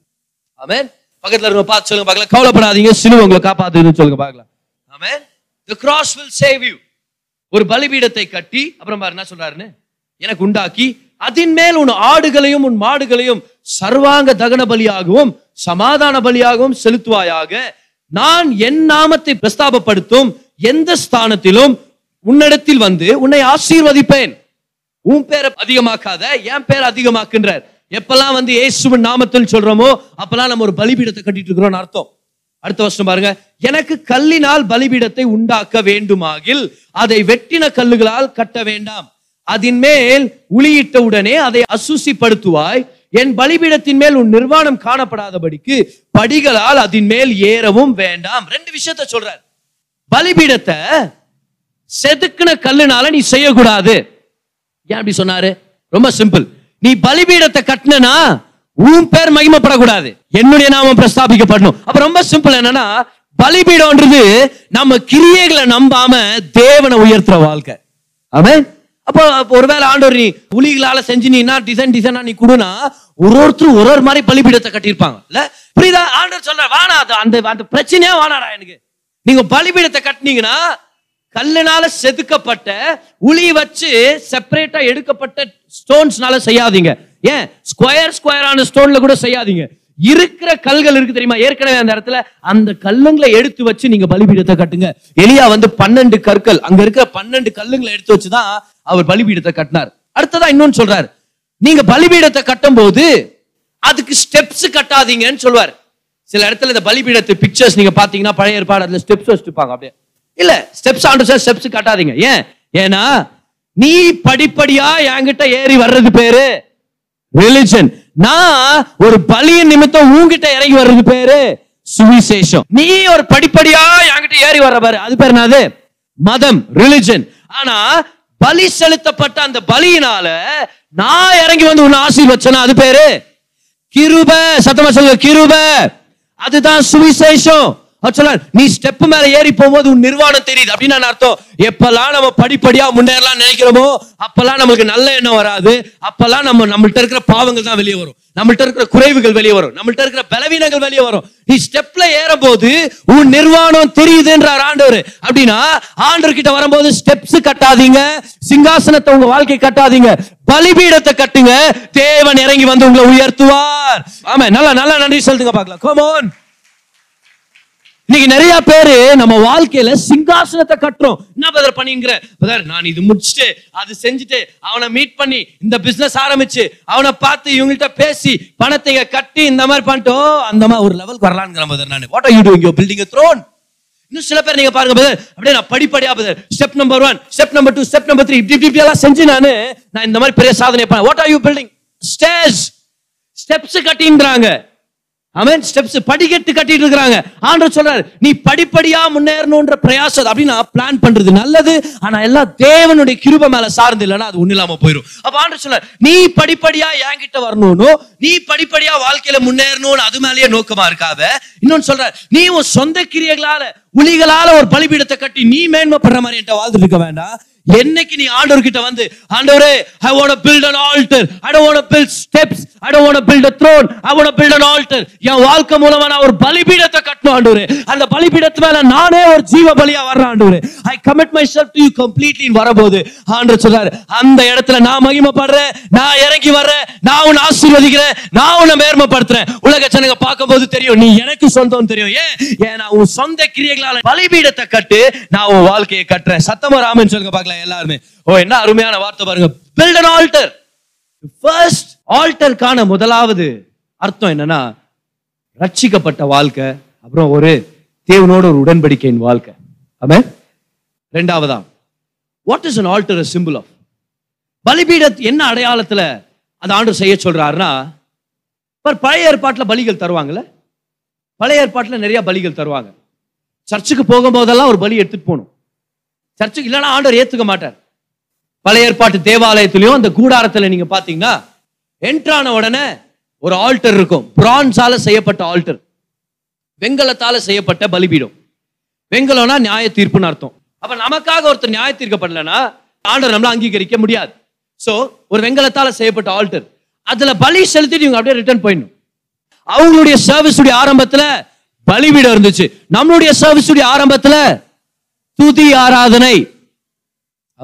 ஆமென். பக்கத்துல இருக்க பார்த்து சொல்லுங்க பார்க்கலாம். கவலைப்படாதீங்க சிலுவை உங்களை காப்பாத்துன்னு சொல்லுங்க பார்க்கலாம். Amen. The cross will save you ஒரு பலிபீடத்தை கட்டி அப்புறம் பாரு என்ன சொல்றாருன்னு? எனக்கு உண்டாக்கி அதின் மேல் உன் ஆடுகளையும் உன் மாடுகளையும் சர்வாங்க தகன பலியாகவும் சமாதான பலியாகவும் செலுத்துவாயாக. நான் என் நாமத்தை பிரஸ்தாபப்படுத்தும் எந்த ஸ்தானத்திலும் உன்னிடத்தில் வந்து உன்னை ஆசீர்வதிப்பேன். உன் பேரை அதிகமாக்காத என் பேரை அதிகமாக்குன்றார். எப்பெல்லாம் வந்து இயேசுவின் நாமத்தில் சொல்றோமோ அப்பெல்லாம் நம்ம ஒரு பலிபீடத்தை கட்டிட்டு இருக்கிறோம்னு அர்த்தம். அடுத்த வருஷம் பாருங்க. எனக்கு கல்லினால் பலிபீடத்தை உண்டாக்க வேண்டுமாகில் அதை வெட்டின கல்லுகளால் கட்ட வேண்டாம். அதன் மேல் உளியிட்ட உடனே அதை அசுசிப்படுத்துவாய். என் பலிபீடத்தின் மேல் உன் நிர்வாணம் காணப்படாதபடிக்கு படிகளால் அதன் மேல் ஏறவும் வேண்டாம். ரெண்டு விஷயத்த சொல்றார். பலிபீடத்தை செதுக்குன கல்லுனால நீ செய்யக்கூடாது. ஏன் அப்படி சொன்னாரு? ரொம்ப சிம்பிள். நீ பலிபீடத்தை கட்டினா உன் பேர் மகிமைப்படக்கூடாது. என்னுடைய நாமம் பிரஸ்தாபிக்கப்படணும். அப்ப ரொம்ப சிம்பிள் என்னன்னா பலிபீடம்ன்றது நம்ம கிரியைகளை நம்பாம தேவனை உயர்த்துற வாழ்க்கை. அவன் அப்போ அப்போ ஒருவேளை ஆண்டவர் நீ உளிகளால செஞ்சு நீ என்ன டிசைன் டிசைனா நீ கொடுனா ஒரு ஒருத்தரும் ஒரு ஒரு மாதிரி பலிபீடத்தை கட்டியிருப்பாங்க. இல்ல? புரியுதா? ஆண்டவர் சொல்ற வானா அது அந்த அந்த பிரச்சனையே வானாடா எனக்கு. நீங்க பலிபீடத்தை கட்டினீங்கன்னா கல்லுனால செதுக்கப்பட்ட உளி வச்சு செப்பரேட்டா எடுக்கப்பட்ட ஸ்டோன்ஸ்னால செய்யாதீங்க. ஏன்? ஸ்கொயர் ஸ்கொயரான ஸ்டோன்ல கூட செய்யாதீங்க. இருக்கிற கல்கள் இருக்கு தெரியுமா? ஏற்கனவே அந்த இடத்துல அந்த கல்லுங்களை எடுத்து வச்சு நீங்க பலிபீடத்தை கட்டுங்க. எலியா வந்து பன்னெண்டு கற்கள் அங்க இருக்கிற பன்னெண்டு கல்லுங்களை எடுத்து வச்சுதான் அவர் பலிபீடத்தை கட்டினார். அடுத்ததான் இன்னொன்னு சொல்றாரு. நீங்க பலிபீடத்தை கட்டும் போது அதுக்கு ஸ்டெப்ஸ் கட்டாதீங்கன்னு சொல்லுவார் சில இடத்துல இந்த பலிபீடத்து பிக்சர்ஸ் நீங்க பாத்தீங்கன்னா பழைய ஏற்பாடு அதுல ஸ்டெப்ஸ் வச்சுப்பாங்க அப்படியே. இல்ல ஸ்டெப்ஸ் ஆண்டு சார் ஸ்டெப்ஸ் கட்டாதீங்க. ஏன்? ஏன்னா நீ படிப்படியா என்கிட்ட ஏறி வர்றது பேரு ரிலிஜன் நான் ஒரு பலியின் நிமித்தம் உங்ககிட்ட இறங்கி வர்றது பேரு சுவிசேஷம். நீ ஒரு படிப்படியா என்கிட்ட ஏறி வர்ற பாரு. அது பேர் என்னது? மதம் ரிலிஜன் ஆனா பலி செலுத்தப்பட்ட அந்த பலியினால நான் இறங்கி வந்து உன்னை ஆசீர்வச்சனா? அது பேரு? கிருப. சத்தமா சொல்லுங்க கிருப. அதுதான் சுவிசேஷம். நீ ஸ்டெப் மேல ஏறி போகும்போது உன் நிர்வாணம் தெரியுது. அப்படின்னு நான் அர்த்தம். எப்பெல்லாம் நம்ம படிப்படியா முன்னேறலாம் நினைக்கிறோமோ அப்பெல்லாம் நமக்கு நல்ல எண்ணம் வராது. அப்பெல்லாம் நம்ம நம்மள்ட்ட இருக்கிற பாவங்கள் தான் வெளியே வரும். நம்மள்ட்ட இருக்கிற குறைவுகள் வெளியே வரும். நம்மள்ட்ட இருக்கிற பலவீனங்கள் வெளியே வரும். நீ ஸ்டெப்ல ஏறும் போது உன் நிர்வாணம் தெரியுதுன்றார் ஆண்டவர். அப்படின்னா ஆண்டவர் கிட்ட வரும்போது ஸ்டெப்ஸ் கட்டாதீங்க. சிங்காசனத்தை உங்க வாழ்க்கை கட்டாதீங்க. பலிபீடத்தை கட்டுங்க. தேவன் இறங்கி வந்து உங்களை உயர்த்துவார். ஆமா நல்லா நல்லா நன்றி சொல்லுங்க பார்க்கலாம். கோமோன் இன்னைக்கு நிறைய பேரு நம்ம வாழ்க்கையில சிங்காசனத்தை கட்டுறோம். என்ன பதர் பண்ணிங்கிற? பதர் நான் இது முடிச்சுட்டு அது செஞ்சுட்டு அவனை மீட் பண்ணி இந்த பிசினஸ் ஆரம்பிச்சு அவனை பார்த்து இவங்கள்ட்ட பேசி பணத்தை கட்டி இந்த மாதிரி பண்ணிட்டோம் அந்த மாதிரி ஒரு லெவலுக்கு வரலான்னு பதர் நான். What are you doing building throne இன்னும் சில பேர் நீங்க பாருங்க பதர் அப்படியே நான் படிப்படியா பதர் step number one step number two step number three இப்படி இப்படி இப்படி எல்லாம் செஞ்சு நான் நான் இந்த மாதிரி பெரிய சாதனை பண்ணேன் what are you building stage steps கட்டின்றாங்க. அவன் ஸ்டெப்ஸ் படிக்கட்டு கட்டிட்டு இருக்காங்க ஆண்டவர் சொல்றாரு நீ படிப்படியா முன்னேறணும்ன்ற பிரயாசம். அப்படின்னா பிளான் பண்றது நல்லது. ஆனா எல்லாம் தேவனுடைய கிருபை மேல சார்ந்து இல்லைன்னா அது ஒண்ணு இல்லாம போயிடும் அப்ப ஆண்டவர் சொல்றாரு நீ படிப்படியா என்கிட்ட வரணும்னு நீ படிப்படியா வாழ்க்கையில முன்னேறணும்னு அது மேலேயே நோக்கமா இருக்காத. இன்னொன்னு சொல்றாரு நீ உன் சொந்த கிரியர்களால உலிகளால ஒரு பலிபீடத்தை கட்டி நீ மேன்மைப்படுற மாதிரி என்கிட்ட வாழ்ந்துட்டு இருக்க வேண்டாம். என்னைக்கு நீ ஆண்டவர் கிட்ட வந்து ஆண்டவரே I want to build an altar. I don't want to build steps I don't want to build a throne. I want to build an altar. என் வாழ்க்கை மூலமா நான் ஒரு பலிபீடத்தை கட்டணும் ஆண்டவரே. அந்த பலிபீடத்து மேல நானே ஒரு ஜீவ பலியா வர்றேன் ஆண்டவரே. ஐ commit myself to you வர வரபோது ஆண்டவர் சொல்றாரு. அந்த இடத்துல நான் மகிமைப்படுறேன் நான் இறங்கி வர்றேன் நான் உன்னை ஆசீர்வதிக்கிறேன் நான் உன்னை மேர்மப்படுத்துறேன் உலக ஜனங்க பார்க்கும்போது தெரியும் நீ எனக்கு சொந்தம் தெரியும். ஏன்? ஏன்னா உன் சொந்த கிரியைகளால பலிபீடத்தை கட்டு நான் உன் வாழ்க்கையை கட்டுறேன். சத்தமராமன் சொல்லுங்க பார்க்கலாம். எல்லாருமே. ஓ என்ன அருமையான வார்த்தை பாருங்க. பில்ட் அன் ஆல்டர் ஃபர்ஸ்ட் ஆல்டருக்கான முதலாவது அர்த்தம் என்னன்னா ரட்சிக்கப்பட்ட வாழ்க்கை அப்புறம் ஒரு தேவனோட ஒரு உடன்படிக்கையின் வாழ்க்கை. ஆமே ரெண்டாவதா what is an altar symbol of பலிபீடத் என்ன அடையாளத்துல அந்த ஆண்டு செய்ய சொல்றாருன்னா பழைய ஏற்பாட்டுல பலிகள் தருவாங்கல்ல? பழைய ஏற்பாட்டுல நிறைய பலிகள் தருவாங்க. சர்ச்சுக்கு போகும்போதெல்லாம் ஒரு பலி எடுத்துட்டு போகணும். சர்ச்சுக்கு இல்லைன்னா ஆண்டவர் ஏத்துக்க மாட்டார். பழைய ஏற்பாட்டு தேவாலயத்திலையும் அந்த கூடாரத்தில் நீங்க பாத்தீங்கன்னா என்ட்ரான உடனே ஒரு ஆல்டர் இருக்கும். பிரான்ஸால செய்யப்பட்ட ஆல்டர் வெங்கலத்தால செய்யப்பட்ட பலிபீடம். வெங்கலம்னா நியாய தீர்ப்புன்னு அர்த்தம். அப்ப நமக்காக ஒருத்தர் நியாய தீர்க்கப்படலைன்னா ஆண்டவர் நம்மள அங்கீகரிக்க முடியாது. ஸோ ஒரு வெங்கலத்தால செய்யப்பட்ட ஆல்டர் அதுல பலி செலுத்திட்டு இவங்க அப்படியே ரிட்டர்ன் போயிடணும். அவங்களுடைய சர்வீஸுடைய ஆரம்பத்துல பலிபீடம் இருந்துச்சு. நம்மளுடைய சர்வீஸுடைய ஆரம்பத்துல துதி ஆராதனை.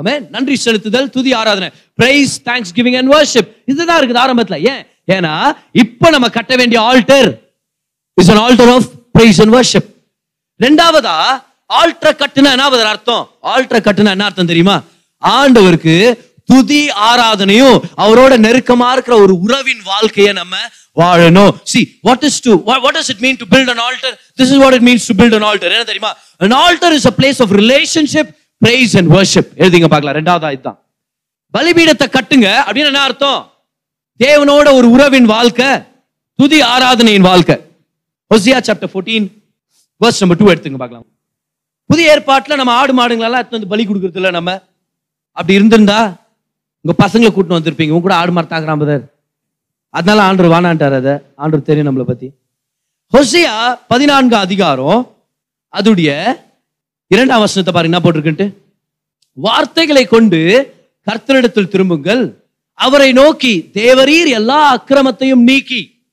ஆமே நன்றி செலுத்துதல் துதி ஆராதனை. Praise thanksgiving and worship இதுதான் இருக்குது ஆரம்பத்துல. ஏன்? ஏன்னா இப்ப நம்ம கட்ட வேண்டிய altar is an altar of praise and worship ரெண்டாவதா ஆல்டர் கட்டுனா என்ன அர்த்தம்? ஆல்டர் கட்டுனா என்ன அர்த்தம் தெரியுமா? ஆண்டவருக்கு துதி ஆராதனையும் அவரோட நெருக்கமா இருக்கிற ஒரு உறவின் வாழ்க்கையை நம்ம வாழணும். See what is to what is it mean to build an altar this is what it means to build an altar என்ன தெரியுமா? An altar is a place of relationship praise and worship எழுதிங்க பார்க்கலாம். ரெண்டாவது இதுதான் பலிபீடத்தை கட்டுங்க. அப்படின்னு என்ன அர்த்தம்? தேவனோட ஒரு உறவின் வாழ்க்கை துதி ஆராதனையின் வாழ்க்கை. Hosea chapter fourteen verse number two எடுத்துங்க பார்க்கலாம். புதிய ஏற்பாட்டில் நம்ம ஆடு மாடுங்களெல்லாம் எடுத்து வந்து பலி கொடுக்கறது நம்ம அப்படி இருந்திருந்தா உங்கள் பசங்களை கூட்டின்னு வந்திருப்பீங்க. உங்க கூட ஆடு மாடு பதர் அதனால ஆண்டவர் வானான்ட்டார் அதை. ஆண்டவர் தெரியும் நம்மளை பத்தி. ஹொசியா பதினான்கு அதிகாரம் அதுடைய இரண்டாம் வசனத்தை பாருங்க. என்ன போட்டிருக்குன்ட்டு? வார்த்தைகளை கொண்டு கர்த்தரிடத்தில் திரும்புங்கள். அவரை நோக்கி தேவரீர் எல்லா அக்கிரமத்தையும் நீக்கி.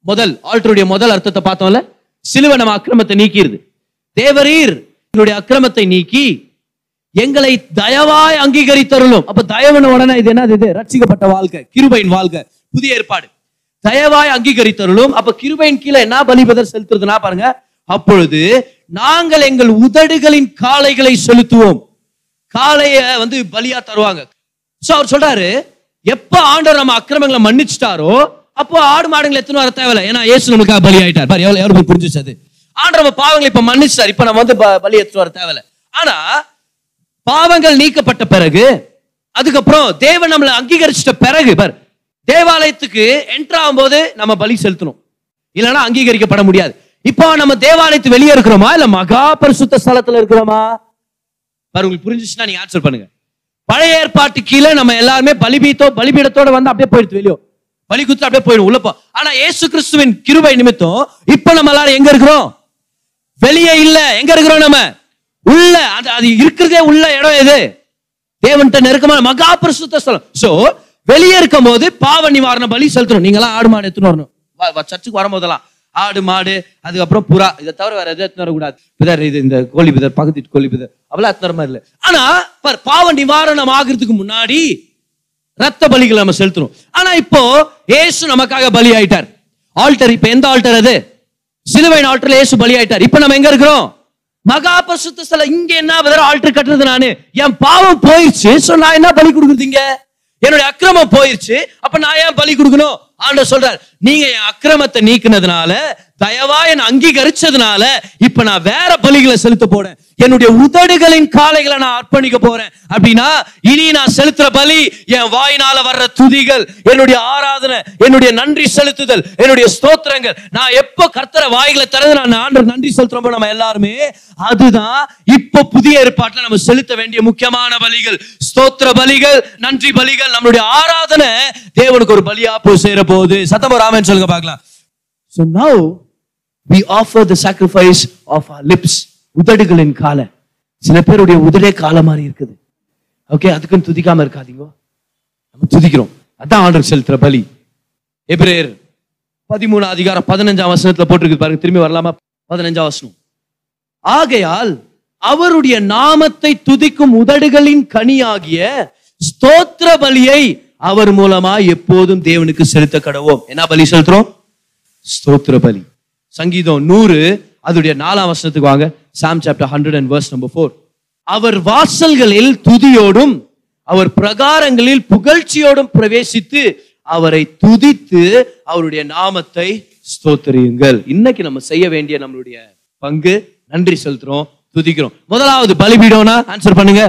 முதல் ஆல்டருடைய முதல் அர்த்தத்தை பார்த்தோம்ல. சிலுவை நம்ம அக்கிரமத்தை நீக்கிடுது தேவரீர் என்னுடைய அக்கிரமத்தை நீக்கி எங்களை தயவாய் அங்கீகரித்தருளும். அப்ப தயவன உடனே இது என்னது இது? ரட்சிக்கப்பட்ட வாழ்க்கை கிருபையின் வாழ்க்கை. புதிய ஏற்பாடு. தயவாய் அங்கீகரித்தருளும். அப்ப கிருபையின் கீழே என்ன பலிபதர் செலுத்துறதுனா பாருங்க அப்பொழுது நாங்கள் எங்கள் உதடுகளின் காளைகளை செலுத்துவோம். காளைய வந்து பலியா தருவாங்க. சோ அவர் சொல்றாரு எப்ப ஆண்டவர் நம்ம அக்கிரமங்களை மன்னிச்சிட்டாரோ அப்போ ஆடு மாடுங்களை எத்தனை வர தேவையில்ல. ஏன்னா ஏசு நமக்காக பலி ஆயிட்டார். பாரு எவ்வளவு எவ்வளவு புரிஞ்சுச்சு அது. ஆண்டவர் நம்ம பாவங்களை இப்ப மன்னிச்சிட்டார். இப்ப நம்ம வந்து ப- பலி எத்தனை வர தேவையில்ல. ஆனா பாவங்கள் நீக்கப்பட்ட பிறகு அதுக்கப்புறம் தேவன் நம்மளை அங்கீகரிச்சிட்ட பிறகு பார் தேவாலயத்துக்கு என்டர் ஆகும்போது நம்ம பலி செலுத்தணும். இல்லைன்னா அங்கீகரிக்கப்பட முடியாது. இப்போ நம்ம தேவாலயத்து வெளியே இருக்கிறோமா? இல்ல மகா பரிசுத்த ஸ்தலத்துல இருக்கிறோமா? பாரு உங்களுக்கு புரிஞ்சுச்சுன்னா நீங்க ஆன்சர் பண்ணுங்க. பழைய ஏற்பாட்டு கீழே நம்ம எல்லாருமே பலிபீத்தோ பலிபீடத்தோட வந்து அப்படியே போயிடுது வெளியோ. பலி குத்து அப்படியே போயிடும் உள்ளப்போ ஆனா ஏசு கிறிஸ்துவின் கிருபை நிமித்தம் இப்ப நம்ம எல்லாரும் எங்க இருக்கிறோம்? வெளியே இல்ல. எங்க இருக்கிறோம் நம்ம? உள்ள அது அது இருக்கிறதே உள்ள இடம் எது? தேவன்கிட்ட நெருக்கமான மகா பிரசுத்த ஸ்தலம். சோ வெளியே இருக்கும் போது பாவ நிவாரண பலி செலுத்தணும். நீங்களாம் ஆடு மாடு எடுத்துன்னு வரணும். சர்ச்சுக்கு வரும்போதெல்லாம். ஆடு மாடு அதுக்கப்புறம் புறா. இதை தவிர வேற எதுவும் எடுத்துன்னு வரக்கூடாது. பிதர் இது இந்த கோழி பிதர் பக்கத்து கோழி பிதர். அவ்வளவு எடுத்துன்னு மாதிரி இல்லை. ஆனா பார், பாவ நிவாரணம் ஆகிறதுக்கு முன்னாடி ரத்த பலிகளை நம்ம செலுத்தணும். ஆனா இப்போ ஏசு நமக்காக பலி ஆயிட்டார் ஆல்டர் இப்ப எந்த ஆல்டர் அது? சிலுவையின் ஆல்டர்ல ஏசு பலி ஆயிட்டார் இப்ப நம்ம எங்க இருக்கிறோம்? மகா பரிசுத்த ஸ்தலம் இங்க என்ன பதில் ஆல்டர் கட்டுறது நானு? என் பாவம் போயிடுச்சு சோ நான் என்ன பலி கொடுக்குறீங்க? என்னுடைய அக்கிரமம் போயிருச்சு அப்ப நான் ஏன் பலி கொடுக்கணும்? ஆண்டவர் சொல்றார் நீங்க என் அக்கிரமத்தை நீக்கினதுனால தயவா என்னை அங்கீகரிச்சதுனால இப்ப நான் வேற பலிகளை செலுத்த போறேன். என்னுடைய உதடுகளின் காளைகளை நான் அர்ப்பணிக்க போறேன். அப்படின்னா இனி நான் செலுத்துற பலி என் வாயினால வர்ற துதிகள் என்னுடைய ஆராதனை என்னுடைய நன்றி செலுத்துதல் என்னுடைய ஸ்தோத்திரங்கள். நான் எப்போ கர்த்தர வாய்களை திறந்து நான் ஆண்டு நன்றி செலுத்துறோமோ நம்ம எல்லாருமே அதுதான் இப்போ புதிய ஏற்பாட்டில் நம்ம செலுத்த வேண்டிய முக்கியமான பலிகள். ஸ்தோத்திர பலிகள் நன்றி பலிகள் நம்மளுடைய ஆராதனை தேவனுக்கு ஒரு பலியா போய் சேர போகுது சத்தம் ராமன் சொல்லுங்க பார்க்கலாம். So now we offer the sacrifice of a lips உதடுகளின் காலை. சில பேருடைய உதடே காலை மாதிரி இருக்குது. ஓகே அதுக்குன்னு துதிக்காம இருக்காதீங்க. நம்ம துதிக்கிறோம். அதான் ஆர்டர் செலுத்துற பலி. எபிரேயர் பதிமூணு அதிகாரம் பதினஞ்சாம் வசனத்துல போட்டிருக்கு பாருங்க. திரும்பி வரலாமா? பதினஞ்சாம் வசனம். ஆகையால் அவருடைய நாமத்தை துதிக்கும் உதடுகளின் கனியாகிய ஸ்தோத்திர பலியை அவர் மூலமா எப்போதும் தேவனுக்கு செலுத்த கடவோம் என்ன பலி செலுத்துறோம்? ஸ்தோத்திர பலி. சங்கீதம் நூறு அதோடைய நாலாம் வசனத்துக்கு வாங்க. Psalm chapter hundred and verse number four அவர் வாசல்களில் துதியோடும் அவர் பிரகாரங்களில் புகழ்ச்சியோடும் பிரவேசித்து அவரை துதித்து அவருடைய நாமத்தை ஸ்தோத்தரியுங்கள். இன்னைக்கு நம்ம செய்ய வேண்டிய நம்மளுடைய பங்கு நன்றி செலுத்துறோம் துதிக்கிறோம். முதலாவது பலிபீடம்னா ஆன்சர் பண்ணுங்க.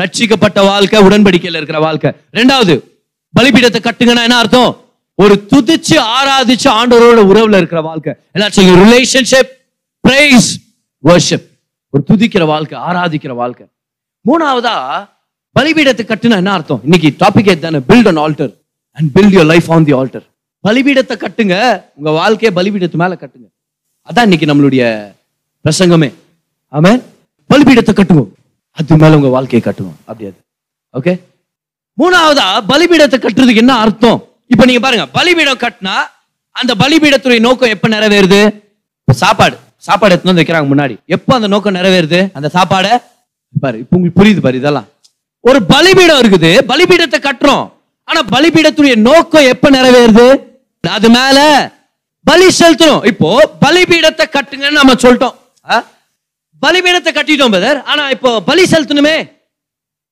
ரட்சிக்கப்பட்ட வாழ்க்கை உடன்படிக்கையில் இருக்கிற வாழ்க்கை. ரெண்டாவது பலிபீடத்தை கட்டுங்கன்னா என்ன அர்த்தம்? ஒரு துதிச்சு ஆராதிச்சு ஆண்டவரோட உறவுல இருக்கிற வாழ்க்கை. என்ன ரிலேஷன்ஷிப் பிரைஸ் வர்ஷிப் ஒரு துதிக்கிற வாழ்க்கை ஆராதிக்கிற வாழ்க்கை. மூணாவதா பலிபீடத்தை கட்டுனா என்ன அர்த்தம்? இன்னைக்கு டாபிக் தானே build an altar and build your life on the altar பலிபீடத்தை கட்டுங்க உங்க வாழ்க்கையை பலிபீடத்து மேல கட்டுங்க. அதான் இன்னைக்கு நம்மளுடைய பிரசங்கமே. ஆமே பலிபீடத்தை கட்டுவோம். அது மேல உங்க வாழ்க்கையை கட்டுவோம். அப்படியாது ஓகே மூணாவதா பலிபீடத்தை கட்டுறதுக்கு என்ன அர்த்தம்? இப்ப நீங்க பாருங்க பலிபீடம் கட்டினா அந்த பலிபீடத்துடைய நோக்கம் எப்ப நிறைவேறுது? சாப்பாடு. சாப்பாடு எடுத்துன்னு வந்து வைக்கிறாங்க முன்னாடி. எப்ப அந்த நோக்கம் நிறைவேறுது? அந்த சாப்பாடை? பாரு இப்ப உங்களுக்கு புரியுது பாரு இதெல்லாம். ஒரு பலிபீடம் இருக்குது பலிபீடத்தை கட்டுறோம். ஆனா பலிபீடத்துடைய நோக்கம் எப்ப நிறைவேறுது? அது மேல பலி செலுத்தணும். இப்போ பலிபீடத்தை கட்டுங்கன்னு நம்ம சொல்லிட்டோம். ஆ? பலிபீடத்தை கட்டிட்டோம் பிரதர் ஆனா இப்போ பலி செலுத்தணுமே.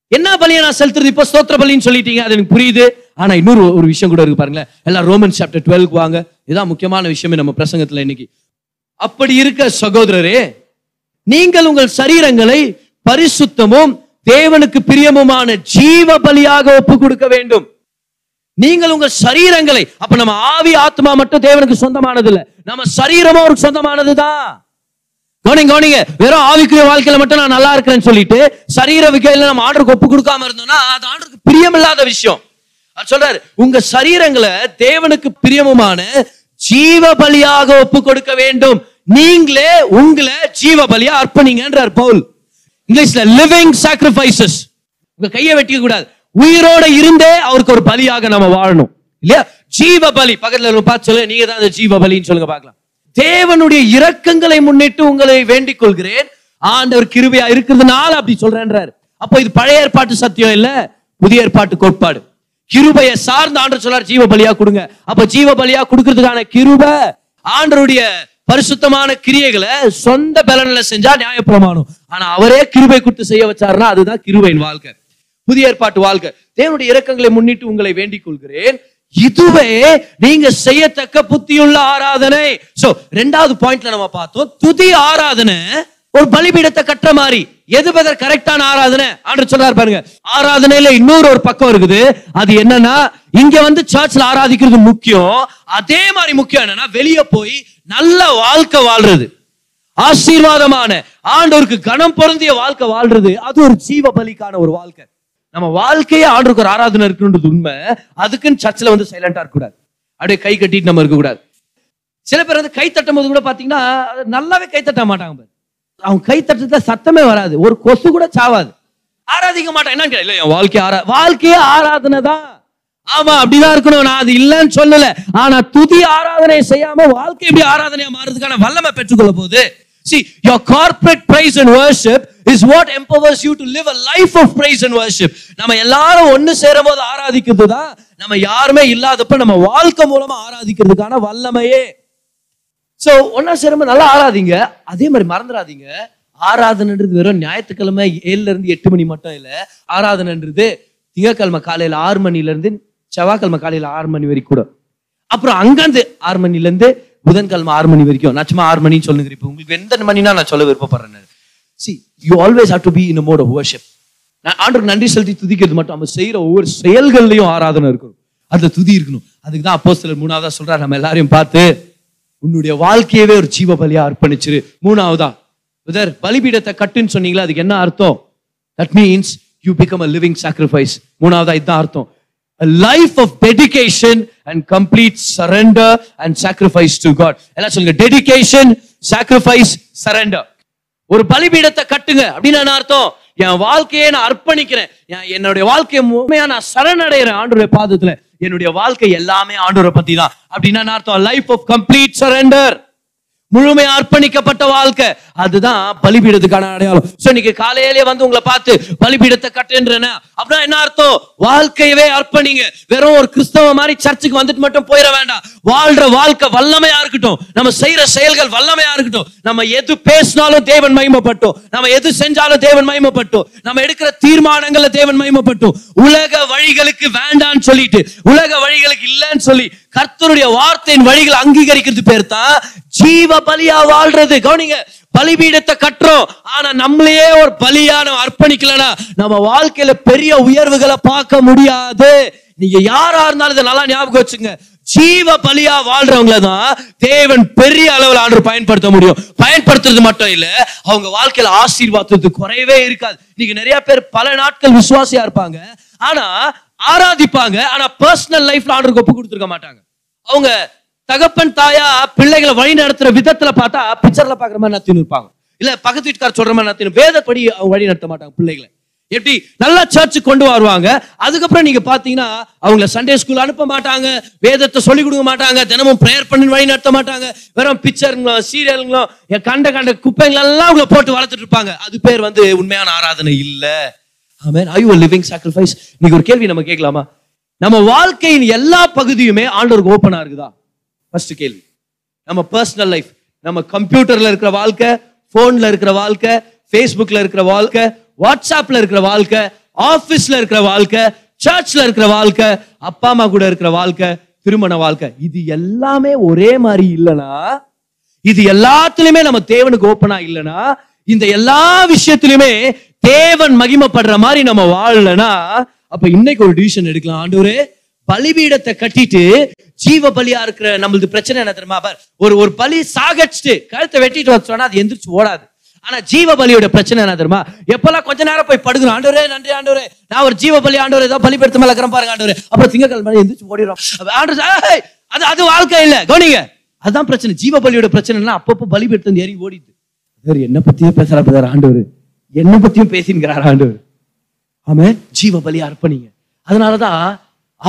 என்ன பலியை நான் செலுத்துறது? இப்போ ஸ்தோத்திர பலின்னு சொல்லிட்டீங்க அது எனக்கு புரியுது. ஆனால் இன்னொரு ஒரு விஷயம் கூட இருக்கு பாருங்களேன். எல்லாம் ரோமன் சாப்டர் டுவெல்க்கு வாங்க. இதுதான் முக்கியமான விஷயமே நம்ம பிரசங்கத்தில் இன்னைக்கு. அப்படி இருக்க சகோதரரே நீங்கள் உங்கள் சரீரங்களை பரிசுத்தமும் தேவனுக்கு பிரியமுமான ஜீவ பலியாக ஒப்பு கொடுக்க வேண்டும். நீங்கள் உங்கள் சரீரங்களை அப்ப நம்ம ஆவி ஆத்மா மட்டும் தேவனுக்கு சொந்தமானது இல்ல நம்ம சரீரமும் அவருக்கு சொந்தமானதுதான். கவனிங்க கவனிங்க. வெறும் ஆவிக்குரிய வாழ்க்கையில மட்டும் நான் நல்லா இருக்கிறேன்னு சொல்லிட்டு சரீர விக்கையில நம்ம ஆர்டருக்கு ஒப்பு கொடுக்காம இருந்தோம்னா அது ஆர்டருக்கு பிரியமில்லாத விஷயம். சொல்றாரு உங்க சரீரங்களை தேவனுக்கு பிரியமுமான ஜீவ பலியாக ஒப்பு கொடுக்க வேண்டும். நீங்களே உங்களை ஜீவ பலியா அர்ப்பணிங்கன்றார் பவுல். இங்கிலீஷ்ல லிவிங் சாக்ரிஃபைசஸ் உங்க கையை வெட்டிக்க கூடாது. உயிரோட இருந்தே அவருக்கு ஒரு பலியாக நம்ம வாழணும். இல்லையா? ஜீவ பலி பக்கத்துல பார்த்து சொல்லுங்க நீங்க தான் அந்த ஜீவ பலின்னு சொல்லுங்க பார்க்கலாம். தேவனுடைய இரக்கங்களை முன்னிட்டு உங்களை வேண்டிக் கொள்கிறேன். ஆண்டவர் கிருபையா இருக்கிறதுனால அப்படி சொல்றேன்றாரு. அப்போ இது பழைய ஏற்பாட்டு சத்தியம் இல்ல புதிய ஏற்பாட்டு கோட்பாடு. கிருபையை சார்ந்த ஆண்டு சொல்றார் ஜீவ பலியா கொடுங்க. அப்ப ஜீவ பலியா கொடுக்கறதுக்கான கிருப ஆண்டருடைய பரிசுத்தமான கிரியைகளை சொந்த பலனில் செஞ்சா நியாயப்பிரமாணம். ஆனா அவரே கிருபை கொடுத்து செய்ய வச்சாருன்னா அதுதான் கிருபையின் வாழ்க்கை. புதிய ஏற்பாட்டு வாழ்க்கை. தேவனுடைய இறக்கங்களை முன்னிட்டு உங்களை வேண்டிக் கொள்கிறேன். இதுவே நீங்க செய்யத்தக்க புத்தியுள்ள ஆராதனை. சோ ரெண்டாவது பாயிண்ட்ல நம்ம பார்த்தோம். துதி ஆராதனை ஒரு பலிபீடத்தை கட்டுற மாதிரி. எது பெதர் கரெக்டான ஆராதனை? ஆண்டு சொல்றாரு பாருங்க. ஆராதனையில இன்னொரு ஒரு பக்கம் இருக்குது. அது என்னன்னா இங்க வந்து சர்ச்ல ஆராதிக்கிறது முக்கியம். அதே மாதிரி முக்கியம் என்னன்னா வெளியே போய் நல்ல வாழ்க்கை வாழ்றது. ஆசீர்வாதமான ஆண்டோருக்கு கணம் பொருந்திய வாழ்க்கை வாழ்றது. அது ஒரு ஜீவ பலிக்கான ஒரு வாழ்க்கை. நம்ம வாழ்க்கையே ஆண்டவருக்கு ஒரு ஆராதனை இருக்குன்றது உண்மை. அதுக்குன்னு சர்ச்சில் வந்து சைலண்டா இருக்கக்கூடாது அப்படியே கை கட்டிட்டு நம்ம இருக்கக்கூடாது சில பேர் வந்து கை தட்டும் போது கூட பாத்தீங்கன்னா அது நல்லாவே கை தட்ட மாட்டாங்க பாரு. அவங்க கை தட்டுறதுல சத்தமே வராது. ஒரு கொசு கூட சாவாது. ஆராதிக்க மாட்டான். என்னன்னு கேட்டா, என் வாழ்க்கை ஆரா வாழ்க்கையே ஆராதனை தான் ஆமா அப்படிதான் இருக்கணும். நான் அது இல்லைன்னு சொல்லல. ஆனா துதி ஆராதனை செய்யாம வாழ்க்கை எப்படி ஆராதனையா மாறுறதுக்கான வல்லமை பெற்றுக்கொள்ள போகுது See, your corporate praise and worship is what empowers you to live a life of praise and worship. நம்ம எல்லாரும் ஒன்னு சேரும் போது ஆராதிக்கிறது தான் நம்ம யாருமே இல்லாதப்ப நம்ம வாழ்க்கை மூலமா ஆராதிக்கிறதுக்கான வல்லமையே. ஸோ ஒன்னா சேரும்போது நல்லா ஆராதிங்க அதே மாதிரி மறந்துடாதீங்க ஆராதனைன்றது வெறும் ஞாயிற்றுக்கிழமை ஏழுல இருந்து எட்டு மணி மட்டும் இல்லை. ஆராதனைன்றது திங்கக்கிழமை காலையில ஆறு மணில இருந்து செவ்வாய்க்கிழமை காலையில ஆறு மணி வரைக்கும் கூட. அப்புறம் அங்கிருந்து ஆறு மணில இருந்து புதன்கிழமை ஆறு மணி வரைக்கும். நான் சும்மா ஆறு மணின்னு சொல்லுங்க இப்போ. உங்களுக்கு எந்த மணினா நான் சொல்ல விருப்பப்படுறேன். See you always have to be in mode of worship நான் ஆண்டவருக்கு நன்றி செலுத்தி துதிக்கிறது மட்டும் நம்ம செய்யற ஒவ்வொரு செயல்கள்லையும் ஆராதனை இருக்கணும். அதுல துதி இருக்கணும். அதுக்கு தான் அப்போ சிலர் மூணாவதா சொல்றாரு நம்ம எல்லாரையும் பார்த்து உன்னுடைய வாழ்க்கையவே ஒரு ஜீவ பலியா அர்ப்பணிச்சிரு. மூணாவதா பிரதர் பலிபீடத்தை கட்டுன்னு சொன்னீங்களா? அதுக்கு என்ன அர்த்தம்? That means you become a living sacrifice மூணாவதா இதுதான் அர்த்தம். Life of dedication and complete surrender and sacrifice to God என்ன எல்லாம் சொல்லுங்க டெடிகேஷன் சாக்ரிஃபைஸ் சரண்டர் ஒரு பலிபீடத்தை கட்டுங்க. அப்படின்னு என்ன அர்த்தம்? என் வாழ்க்கையை நான் அர்ப்பணிக்கிறேன். என்னுடைய வாழ்க்கையை முழுமையா நான் சரணடைகிறேன். ஆண்டோடைய பாதத்துல. என்னுடைய வாழ்க்கை எல்லாமே ஆண்டவரை பத்தி தான் அப்படின்னா அர்த்தம்? லைஃப் ஆஃப் கம்ப்ளீட் சரண்டர் முழுமை அர்ப்பணிக்கப்பட்ட வாழ்க்கை. அதுதான் பலிபீடத்துக்கான அடையாளம். சோ இன்னைக்கு காலையிலேயே வந்து உங்களை பார்த்து பலிபீடத்தை கட்டுன்றன அப்படின்னா என்ன அர்த்தம்? வாழ்க்கையவே அர்ப்பணிங்க. வெறும் ஒரு கிறிஸ்தவ மாதிரி சர்ச்சுக்கு வந்துட்டு மட்டும் போயிட வேண்டாம். வாழ்ற வாழ்க்கை வல்லமையா இருக்கட்டும். நம்ம செய்யற செயல்கள் வல்லமையா இருக்கட்டும். நம்ம எது பேசினாலும் தேவன் மகிமைப்பட்டோம். நம்ம எது செஞ்சாலும் தேவன் மகிமைப்பட்டோம். நம்ம எடுக்கிற தீர்மானங்களை தேவன் மகிமைப்பட்டோம். உலக வழிகளுக்கு வேண்டான்னு சொல்லிட்டு உலக வழிகளுக்கு இல்லைன்னு சொல்லி கர்த்தருடைய வார்த்தையின் வழிகளை அங்கீகரிக்கிறது பேர் தான் ஜீவ பலியா வாழ்றது. கவனிங்க பலிபீடத்தை கட்டுறோம். ஆனா நம்மளையே ஒரு பலியா நம்ம அர்ப்பணிக்கலனா நம்ம வாழ்க்கையில பெரிய உயர்வுகளை பார்க்க முடியாது. நீங்க யாரா இருந்தாலும் இதை நல்லா ஞாபகம் வச்சுங்க. ஜீவ பலியா வாழ்றவங்கள தான் தேவன் பெரிய அளவில் ஆண்டு பயன்படுத்த முடியும். பயன்படுத்துறது மட்டும் இல்ல அவங்க வாழ்க்கையில ஆசீர்வாதத்து குறையவே இருக்காது. நீங்க நிறைய பேர் பல நாட்கள் விசுவாசியா இருப்பாங்க. ஆனா ஆராதிப்பாங்க. ஆனா பர்சனல் லைஃப்ல ஆண்டருக்கு ஒப்பு கொடுத்துருக்க மாட்டாங்க. அவங்க தகப்பன் தாயா பிள்ளைகளை வழி நடத்துற விதத்துல பார்த்தா பிக்சர்ல பாக்குற மாதிரி நடத்தின்னு இருப்பாங்க. இல்ல பக்கத்து வீட்டுக்கார சொல்ற மாதிரி நடத்தினு வேதப்படி அவங்க வழி நடத்த மாட்டாங்க பிள்ளைகளை. எப்படி? நல்லா சர்ச்சுக்கு கொண்டு வருவாங்க. அதுக்கப்புறம் நீங்க பாத்தீங்கன்னா அவங்கள சண்டே ஸ்கூல் அனுப்ப மாட்டாங்க. வேதத்தை சொல்லி கொடுக்க மாட்டாங்க. தினமும் ப்ரேயர் பண்ணி வழி நடத்த மாட்டாங்க. வெறும் பிக்சருங்களும் சீரியலுங்களும் என் கண்ட கண்ட குப்பைங்களெல்லாம் அவங்கள போட்டு வளர்த்துட்டு இருப்பாங்க. அது பேர் வந்து உண்மையான ஆராதனை இல்ல. Amen I you living sacrifice நீங்க ஒரு கேள்வி நம்ம கேட்கலாமா? நம்ம வாழ்க்கையின் எல்லா பகுதியுமே ஆண்டவருக்கு ஓப்பனா இருக்குதா? ஃபர்ஸ்ட் கேள்வி. நம்ம பர்சனல் லைஃப் நம்ம கம்ப்யூட்டர்ல இருக்கிற வாழ்க்கை போன்ல இருக்கிற வாழ்க்கை ஃபேஸ்புக்ல இருக்கிற வாழ்க்கை வாட்ஸ்அப்ல இருக்கிற வாழ்க்கை ஆபீஸ்ல இருக்கிற வாழ்க்கை சர்ச்ல இருக்கிற வாழ்க்கை அப்பா அம்மா கூட இருக்கிற வாழ்க்கை திருமண வாழ்க்கை. இது எல்லாமே ஒரே மாதிரி இல்லனா இது எல்லாத்துலயுமே நம்ம தேவனுக்கு ஓப்பனா இல்லைனா இந்த எல்லா விஷயத்திலுமே தேவன் மகிமைப்படுற மாதிரி நம்ம வாழலனா அப்ப இன்னைக்கு ஒரு டிசிஷன் எடுக்கலாம். ஆண்டவரே பலிபீடத்தை கட்டிட்டு ஜீவ பலியா இருக்கிற நம்மளது பிரச்சனை என்ன தெரியுமா? ஒரு ஒரு பலி சாகடிச்சுட்டு கழுத்தை வெட்டிட்டு வச்சோம்னா அது எந்திரிச்சு ஓடாது. ஆனா ஜீவ பலியோட பிரச்சனை என்ன தெரியுமா? எப்பெல்லாம் கொஞ்ச நேரம் போய் படுக்கணும் ஆண்டவரே நன்றி ஆண்டவரே நான் ஒரு ஜீவ பலி ஆண்டவரே ஏதோ பலி பெருத்து மேல இருக்கிற பாருங்க ஆண்டவரே. அப்புறம் திங்கக்கிழமை எந்திரிச்சு ஓடிடும் ஆண்டவர் அது அது வாழ்க்கை இல்ல கவனிங்க. அதுதான் பிரச்சனை. ஜீவ பலியோட பிரச்சனைனா அப்பப்போ பலி பெருத்து ஏறி ஓடிட்டு. வேறு என்ன பத்தியே பேசுற ஆண்டவர். என்ன பத்தியும் பேசின்கிறார் ஆண்டவர். ஆமே ஜீவ பலி அர்ப்பணிங்க. அதனாலதான்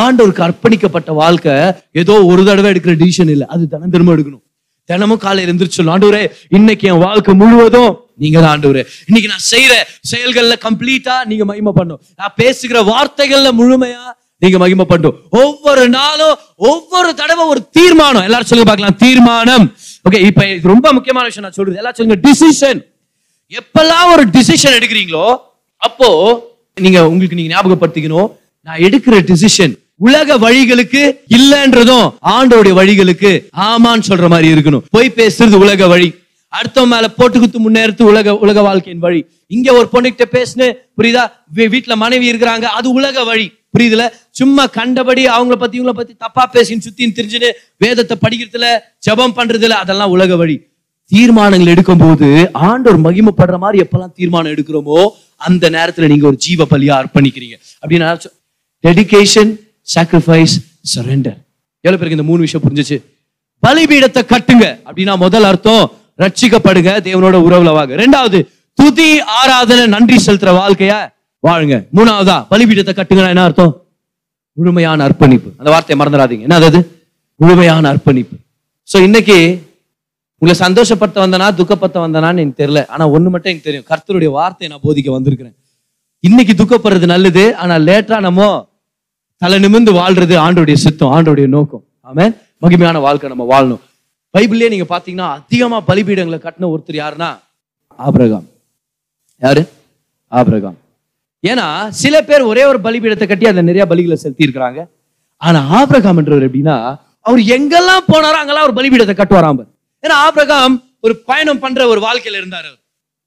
ஆண்டவருக்கு அர்ப்பணிக்கப்பட்ட வாழ்க்கை ஏதோ ஒரு தடவை எடுக்கிற டிசிஷன் இல்லை. அது தினம் திரும்ப எடுக்கணும். தினமும் காலையில் எந்திரிச்சு ஆண்டவரே இன்னைக்கு என் வாழ்க்கை முழுவதும் நீங்க தான் ஆண்டவரே. இன்னைக்கு நான் செய்யற செயல்கள்ல கம்ப்ளீட்டா நீங்க மகிமை பண்ணும். நான் பேசுகிற வார்த்தைகள்ல முழுமையா நீங்க மகிமை பண்ணும். ஒவ்வொரு நாளும் ஒவ்வொரு தடவை ஒரு தீர்மானம். எல்லாரும் சொல்லுங்க பார்க்கலாம். தீர்மானம். ஓகே இப்ப ரொம்ப முக்கியமான விஷயம் நான் சொல்றது. எல்லாரும் சொல்லுங்க டிசிஷன் எப்பெல்லாம் ஒரு டிசிஷன் எடுக்கிறீங்களோ அப்போ நீங்க உங்களுக்கு நீங்க ஞாபகப்படுத்திக்கணும். நான் எடுக்கிற டிசிஷன் உலக வழிகளுக்கு இல்லன்றதும் ஆண்டோடைய வழிகளுக்கு ஆமான்னு சொல்ற மாதிரி இருக்கணும். போய் பேசுறது உலக வழி. அடுத்தவன் மேல போட்டு குத்து முன்னேறது உலக உலக வாழ்க்கையின் வழி. இங்க ஒரு பொண்ணுகிட்ட பேசுனு புரியுதா? வீ- வீட்டுல மனைவி இருக்கிறாங்க அது உலக வழி. புரியுதுல? சும்மா கண்டபடி அவங்கள பத்தி இவங்கள பத்தி தப்பா பேசின்னு சுத்தின்னு தெரிஞ்சுன்னு வேதத்தை படிக்கிறதுல ஜெபம் பண்றதுல அதெல்லாம் உலக வழி. தீர்மானங்கள் எடுக்கும் போது ஆண்டோர் மகிமைப்படுற மாதிரி எப்பெல்லாம் தீர்மானம் எடுக்கிறோமோ அந்த நேரத்துல நீங்க ஒரு ஜீவ பலியா அர்ப்பணிக்கிறீங்க. அப்படின்னா டெடிகேஷன் சாக்ரிஃபைஸ் சரண்டர் எவ்வளவு பேருக்கு இந்த மூணு விஷயம் புரிஞ்சிச்சு? பலிபீடத்தை கட்டுங்க அப்படின்னா முதல் அர்த்தம் ரட்சிக்கப்படுங்க தேவனோட உறவுல வாங்க. ரெண்டாவது துதி ஆராதனை நன்றி செலுத்துற வாழ்க்கைய வாழுங்க. மூணாவதா பலிபீடத்தை கட்டுங்கன்னா என்ன அர்த்தம்? முழுமையான அர்ப்பணிப்பு. அந்த வார்த்தையை மறந்துடாதீங்க. என்ன அது? முழுமையான அர்ப்பணிப்பு. ஸோ இன்னைக்கு உங்களை சந்தோஷப்படுத்த வந்தனா துக்கப்படுத்த வந்தனான்னு எனக்கு தெரியல. ஆனா ஒண்ணு மட்டும் எனக்கு தெரியும். கர்த்தருடைய வார்த்தையை நான் போதிக்க வந்திருக்கிறேன். இன்னைக்கு துக்கப்படுறது நல்லது ஆனா லேட்டா நம்ம தலை நிமிர்ந்து வாழ்றது ஆண்டோடைய சித்தம் ஆண்டோடைய நோக்கம். ஆமே மகிமையான வாழ்க்கை நம்ம வாழணும். பைபிள்லயே நீங்க பாத்தீங்கன்னா அதிகமா பலிபீடங்களை கட்டின ஒருத்தர் யாருன்னா? ஆபிரகாம். யாரு? ஆபிரகாம். ஏன்னா சில பேர் ஒரே ஒரு பலிபீடத்தை கட்டி அதுல நிறைய பலிகளை செலுத்தி இருக்கிறாங்க ஆனா ஆபிரகாம் என்றவர் எப்படின்னா அவர் எங்கெல்லாம் போனாரோ அங்கெல்லாம் ஒரு பலிபீடத்தை கட்டுவாராம் ஏன்னா ஆபிரகாம் ஒரு பயணம் பண்ற ஒரு வாழ்க்கையில இருந்தாரு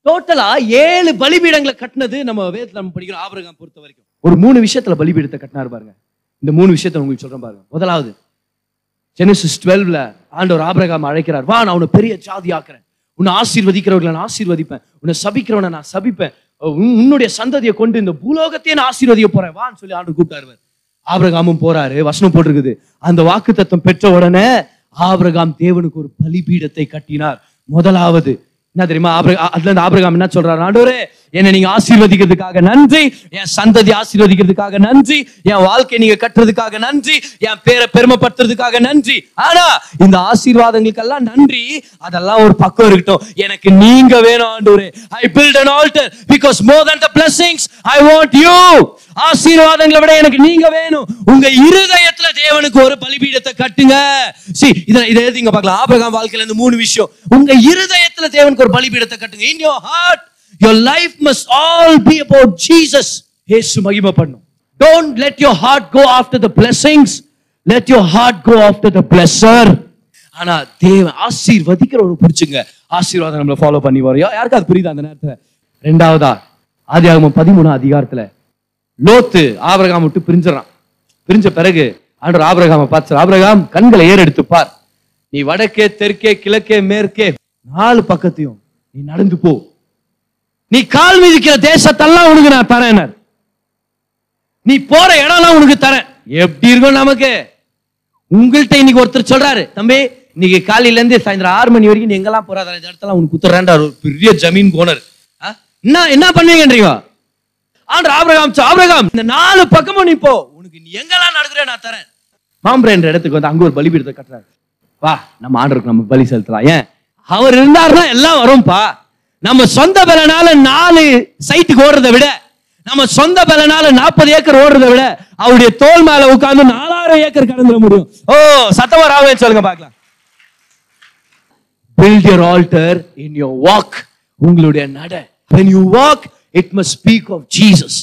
டோட்டலா ஏழு பலிபீடங்களை கட்டினது நம்ம வேதத்தில் நம்ம படிக்கிறோம் ஆபிரகாம் பொறுத்த வரைக்கும் ஒரு மூணு விஷயத்துல பலிபீடத்தை கட்டினார் பாருங்க. இந்த மூணு விஷயத்த உங்களுக்கு சொல்றேன் பாருங்க. முதலாவது ஜெனசிஸ் டுவெல்வ்ல ஆண்டவர் ஆபிரகாம் அழைக்கிறார். வா நான் உன்னை பெரிய ஜாதி ஆக்குறேன். உன்னை ஆசீர்வதிக்கிறவர்களை நான் ஆசீர்வதிப்பேன். உன்னை சபிக்கிறவனை நான் சபிப்பேன். உன்னுடைய சந்ததியை கொண்டு இந்த பூலோகத்தையே நான் ஆசீர்வதிக்க போறேன். வான்னு சொல்லி ஆண்டு கூப்பிட்டாரு ஆபிரகாமும் போறாரு. வசனம் போட்டிருக்குது. அந்த வாக்கு தத்துவம் பெற்ற உடனே ஆபிரகாம் தேவனுக்கு ஒரு பலிபீடத்தை கட்டினார். முதலாவது என்ன தெரியுமா? ஆபிரகா அதுல இருந்து ஆபிரகாம் என்ன சொல்றாரு? ஆண்டவரே என்னை நீங்க ஆசீர்வதிக்கிறதுக்காக நன்றி. என் சந்ததி ஆசீர்வதிக்கிறதுக்காக நன்றி. என் வாழ்க்கை நீங்க கட்டுறதுக்காக நன்றி. என் பேரை பெருமைப்படுத்துறதுக்காக நன்றி. ஆனா இந்த ஆசீர்வாதங்களுக்கெல்லாம் நன்றி. அதெல்லாம் ஒரு பக்கம் இருக்கட்டும். எனக்கு நீங்க வேணும் ஆண்டவரே. I build an altar because more than the blessings I want you ஆசீர்வாதங்களை விட எனக்கு நீங்க வேணும். உங்க இருதயத்துல தேவனுக்கு ஒரு பலிபீடத்தை கட்டுங்க. சி இத இதை எழுதிங்க பார்க்கலாம். ஆபிரகாம் வாழ்க்கையில இருந்து மூணு விஷயம். உங்க இருதயத்துல தேவனுக்கு ஒரு பலிபீடத்தை கட்டுங்க. In your heart your life must all be about jesus. இயேசு மகிமை பண்ணும் don't let your heart go after the blessings. Let your heart go after the blesser. ஆனா தேவன் ஆசீர்வதிக்கிற ஒரு பிடிச்சுங்க. ஆசீர்வாதம் நம்மள ஃபாலோ பண்ணி வரோம் யாருக்கு அது புரியுது அந்த நேரத்துல? ரெண்டாவதா ஆதியாகமம் பதிமூணு அதிகாரத்துல. லோத்து ஆபரகாம் விட்டு பிரிஞ்சிடறான். பிரிஞ்ச பிறகு ஆண்டவர் ஆபரகாம பார்த்து ஆபரகாம் கண்களை ஏறெடுத்துப்பார். நீ வடக்கே தெற்கே கிழக்கே மேற்கே நாலு பக்கத்தையும் நீ நடந்து போ. நீ கால் மிதிக்கிற தேசத்தெல்லாம் உனக்கு நான் தரேன் நீ போற இடம்லாம் உனக்கு தரேன். எப்படி இருக்கும் நமக்கு? உங்கள்கிட்ட இன்னைக்கு ஒருத்தர் சொல்றாரு தம்பி இன்னைக்கு காலையில இருந்து சாயந்தரம் ஆறு மணி வரைக்கும் நீ எங்கெல்லாம் போறாத? இந்த இடத்துல உனக்கு குத்துறேன்டா. ஒரு பெரிய ஜமீன் போனர். என்ன என்ன பண்ணுவீங்கன்றீங்க? ஆண்டு ஆபிரகாம் ஆபிரகாம் இந்த நாலு பக்கமும் நீ போ. உனக்கு நீ எங்கெல்லாம் நடக்கிற நான் தரேன். மாம்பரை என்ற இடத்துக்கு வந்து அங்க ஒரு பலிபீடத்தை கட்டுறாரு. வா நம்ம ஆண்டருக்கு நம்ம பலி செலுத்தலாம். ஏன்? அவர் இருந்தாருன்னா எல்லாம் வரும்பா. நம்ம சொந்த பலனால நாலு சைட்டுக்கு ஓடுறதை விட நம்ம சொந்த பலனால நாற்பது ஏக்கர் ஓடுறத விட அவருடைய தோல் மேல உட்கார்ந்து நாலாயிரம் ஏக்கர் கடந்துட முடியும். ஓ சத்தமா ராவே சொல்லுங்க பார்க்கலாம். Build your altar in your walk உங்களுடைய நட. When you walk it must speak of Jesus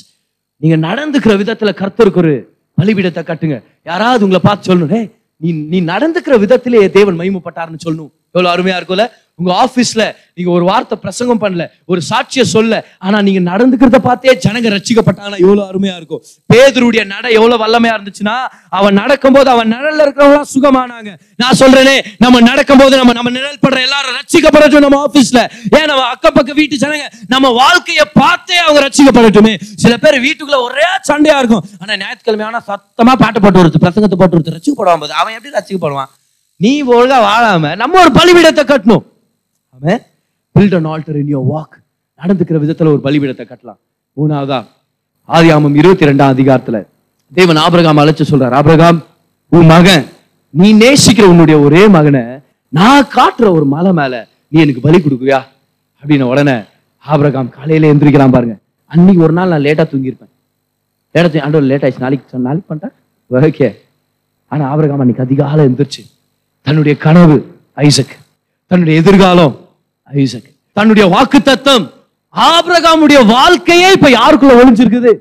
நீங்க நடந்துக்கிற விதத்துல கர்த்தருக்கு ஒரு பலிபீடத்தை கட்டுங்க. யாராவது உங்களை பார்த்து சொல்லணும் நீ நீ நடந்துக்கிற விதத்திலே தேவன் மகிமைப்பட்டார்னு சொல்லணும். எவ்வளவு அருமையா இருக்கும்ல? உங்க ஆபீஸ்ல நீங்க ஒரு வார்த்தை பிரசங்கம் பண்ணல ஒரு சாட்சிய சொல்ல ஆனா நீங்க நடந்துக்கிறத பார்த்தே ஜனங்க ரட்சிக்கப்பட்டாங்கன்னா எவ்வளவு அருமையா இருக்கும். பேதருடைய நட எவ்வளவு வல்லமையா இருந்துச்சுன்னா அவன் நடக்கும்போது அவன் நிழல்ல இருக்கிறவங்க சுகமானாங்க. நான் சொல்றேனே நம்ம நடக்கும்போது நம்ம நம்ம நிழல் படுற எல்லாரும் ரசிக்கப்படட்டும் நம்ம ஆபீஸ்ல ஏன் நம்ம அக்கப்பக்க வீட்டு ஜனங்க நம்ம வாழ்க்கையை பார்த்தே அவங்க ரசிக்கப்படட்டுமே. சில பேர் வீட்டுக்குள்ள ஒரே சண்டையா இருக்கும். ஆனா ஞாயிற்றுக்கிழமை ஆனா சத்தமா பாட்டு போட்டு வருது பிரசங்கத்தை போட்டு வருது ரசிக்கப்படுவான் அவன் எப்படி ரசிக்கப்படுவான்? நீ ஒழுங்கா வாழாம நம்ம ஒரு பலிபீடத்தை கட்டணும். அவன் build an altar in your walk நடந்துக்கிற விதத்துல ஒரு பலிபீடத்தை கட்டலாம். மூணாவதா? ஆதியாமம் இருபத்தி ரெண்டாம் அதிகாரத்துல தேவன் ஆபிரகாம் அழைச்சு சொல்றார். ஆபிரகாம் உன் மகன் நீ நேசிக்கிற உன்னுடைய ஒரே மகனை நான் காட்டுற ஒரு மலை மேல நீ எனக்கு பலி கொடுக்குவியா? அப்படின்னு உடனே ஆபிரகாம் காலையில எந்திரிக்கிறான் பாருங்க. அன்னைக்கு ஒரு நாள் நான் லேட்டா தூங்கியிருப்பேன். லேட்டா ஆண்டவர் லேட் ஆயிடுச்சு. நாளைக்கு நாளைக்கு பண்ணிட்டேன் ஓகே. ஆனா ஆபிரகாம் அன்னைக்கு அதிகாலை எந்திரிச்சு தன்னுடைய கனவு ஐசக். தன்னுடைய எதிர்காலம் ஐசக். தன்னுடைய வாக்கு தத்தம் ஆபிரகாமுடைய வாழ்க்கையே இப்ப யாருக்குள்ள ஒழிஞ்சிருக்குது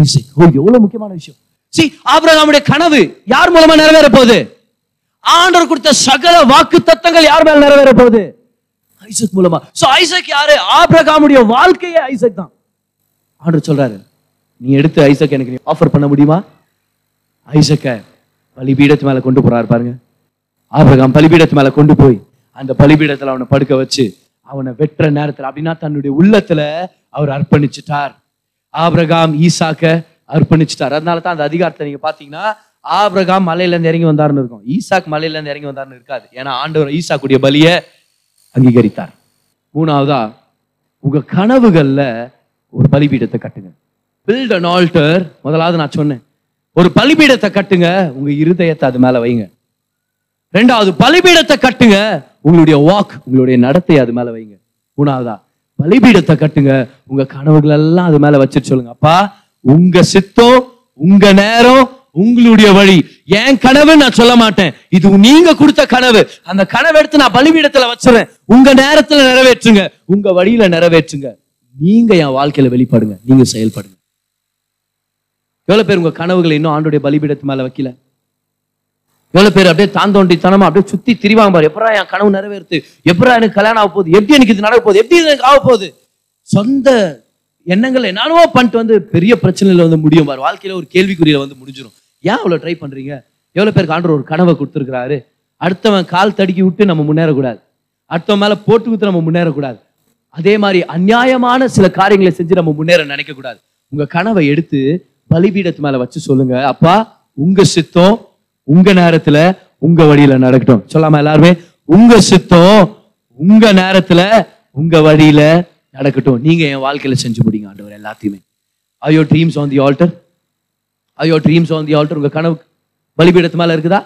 ஐசக். ஓ எவ்வளவு முக்கியமான விஷயம். சி ஆபிரகாமுடைய கனவு யார் மூலமா நிறைவேற போகுது? ஆண்டவர் கொடுத்த சகல வாக்கு தத்தங்கள் யார் மேல நிறைவேற போகுது? ஐசக் மூலமா. சோ ஐசக் யாரு? ஆபிரகாமுடைய வாழ்க்கையே ஐசக் தான். ஆண்டவர் சொல்றாரு நீ எடுத்து ஐசக் எனக்கு நீ ஆஃபர் பண்ண முடியுமா? ஐசக்க பலிபீடத்து மேல கொண்டு போறாரு பாருங்க. ஆபிரகாம் பலிபீடத்து மேல கொண்டு போய் அந்த பலிபீடத்துல அவனை படுக்க வச்சு அவனை வெட்டுற நேரத்துல அப்படின்னா தன்னுடைய உள்ளத்துல அவர் அர்ப்பணிச்சிட்டார். ஆபிரகாம் ஈசாக்க அர்ப்பணிச்சிட்டார். அதனால தான் அந்த அதிகாரத்தை நீங்க பாத்தீங்கன்னா ஆபிரகாம் மலையிலேருந்து இறங்கி வந்தார்னு இருக்கும். ஈசாக் மலையில இருந்து இறங்கி வந்தார்னு இருக்காது. ஏன்னா ஆண்டவர் ஈசாக்குடைய பலியை அங்கீகரித்தார். மூணாவதா உங்க கனவுகள்ல ஒரு பலிபீடத்தை கட்டுங்க. பில்ட் அன் ஆல்டர் முதலாவது நான் சொன்னேன். ஒரு பலிபீடத்தை கட்டுங்க. உங்க இருதயத்தை அது மேல வைங்க. ரெண்டாவது பலிபீடத்தை கட்டுங்க. உங்களுடைய வாக் உங்களுடைய நடத்தை அது மேல வைங்க. மூணாவதா பலிபீடத்தை கட்டுங்க. உங்க கனவுகள் எல்லாம் அது மேல வச்சுட்டு சொல்லுங்க. அப்பா உங்க சித்தம் உங்க நேரம் உங்களுடைய வழி. என் கனவு நான் சொல்ல மாட்டேன். இது நீங்க கொடுத்த கனவு. அந்த கனவை எடுத்து நான் பலிபீடத்துல வச்சிருவேன் உங்க நேரத்துல நிறைவேற்றுங்க. உங்க வழியில நிறைவேற்றுங்க. நீங்க என் வாழ்க்கையில வெளிப்படுங்க. நீங்க செயல்படுங்க. எவ்வளவு பேர் உங்க கனவுகளை இன்னும் ஆண்டுடைய பலிபீடத்து மேல வைக்கல? எவ்வளவு பேர் அப்படியே தாந்தோண்டித்தனமா அப்படியே சுத்தி திரிவாங்க பாரு. எப்பரா என் கனவு நிறைவேறுது? எப்பரா எனக்கு கல்யாணம் ஆக போகுது? எப்படி எனக்கு இது நடக்க போகுது? எப்படி எனக்கு ஆக போகுது? சொந்த எண்ணங்கள் என்னவோ பண்ணிட்டு வந்து பெரிய பிரச்சனையில வந்து முடியும் பாரு. வாழ்க்கையில ஒரு கேள்விக்குறியில வந்து முடிஞ்சிடும் ஏன் அவ்வளவு ட்ரை பண்றீங்க? எவ்வளவு பேருக்கு ஆண்டவர் ஒரு கனவை கொடுத்துருக்கிறாரு. அடுத்தவன் கால் தடுக்கி விட்டு நம்ம முன்னேறக்கூடாது. அடுத்தவன் மேல போட்டு கொடுத்து நம்ம முன்னேறக்கூடாது. அதே மாதிரி அநியாயமான சில காரியங்களை செஞ்சு நம்ம முன்னேற நினைக்க கூடாது உங்க கனவை எடுத்து பலிபீடத்து மேல வச்சு சொல்லுங்க. அப்பா உங்க சித்தம் உங்க நேரத்துல உங்க வழியில நடக்கட்டும். சொல்லாம எல்லாருமே உங்க சித்தம் உங்க நேரத்துல உங்க வழியில நடக்கட்டும். நீங்க என் வாழ்க்கையில செஞ்சு முடிங்க ஆண்டவர் எல்லாத்தையுமே. ஐயோ ட்ரீம்ஸ் ஆன் தி ஆல்டர் ஐயோ ட்ரீம்ஸ் ஆன் தி ஆல்டர் உங்க கனவு பலிபீடத்து மேல இருக்குதா?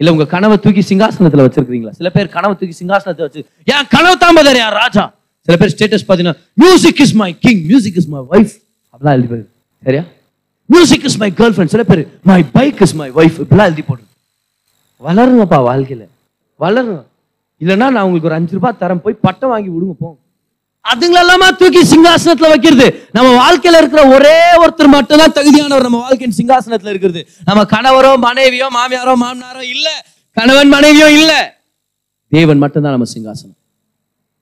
இல்ல உங்க கனவை தூக்கி சிங்காசனத்துல வச்சிருக்கீங்களா சில பேர் கனவை தூக்கி சிங்காசனத்தை வச்சு என் கனவு தாம்பதர் யார் ராஜா. சில பேர் ஸ்டேட்டஸ் பாத்தீங்கன்னா music is my king music is my wife அப்படிலாம் எழுதி சரியா? Music is my girlfriend சில பேர் my bike is my wife இப்படிலாம் எழுதி போடுறது. வளரணும்ப்பா வாழ்க்கையில. வளரணும். இல்லைன்னா நான் உங்களுக்கு ஒரு அஞ்சு ரூபாய் தரம் போய் பட்டம் வாங்கி விடுங்க போங்க அதுங்களெல்லாமா தூக்கி சிங்காசனத்துல வைக்கிறது. நம்ம வாழ்க்கையில இருக்கிற ஒரே ஒருத்தர் மட்டும்தான் தகுதியானவர் நம்ம வாழ்க்கையின் சிங்காசனத்துல இருக்கிறது. நம்ம கணவரோ மனைவியோ மாமியாரோ மாமனாரோ இல்ல. கணவன் மனைவியோ இல்ல. தேவன் மட்டும்தான் நம்ம சிங்காசனம்.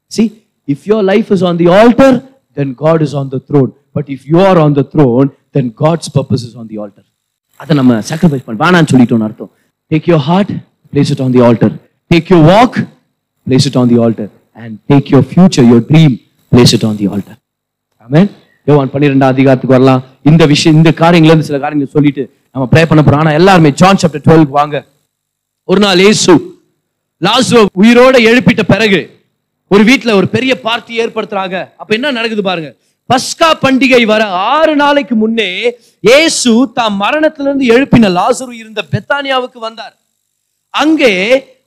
See if your life is on the altar then God is on the throne but if you are on the throne then God's purposes on the altar அதை நம்ம சாக்ரிஃபைஸ் பண்ண வேணாம்னு சொல்லிட்டோம்னு அர்த்தம். Take your heart place it on the altar take your walk place it on the altar and take your future your dream place it on the altar amen யோவான் பன்னிரெண்டாம் அதிகாரத்துக்கு வரலாம். இந்த விஷயம் இந்த காரியங்கள்ல இருந்து சில காரியங்கள் சொல்லிட்டு நம்ம ப்ரே பண்ண போறோம். ஆனா எல்லாருமே ஜான் சாப்டர் டுவெல் வாங்க. ஒரு நாள் ஏசு லாசுவ உயிரோட எழுப்பிட்ட பிறகு ஒரு வீட்ல ஒரு பெரிய பார்ட்டி ஏற்படுத்துறாங்க. அப்ப என்ன நடக்குது பாருங்க. பஸ்கா பண்டிகை வர ஆறு நாளைக்கு முன்னே இயேசு தாம் மரணத்திலிருந்து எழுப்பின லாசுரு இருந்த பெத்தானியாவுக்கு வந்தார். அங்கே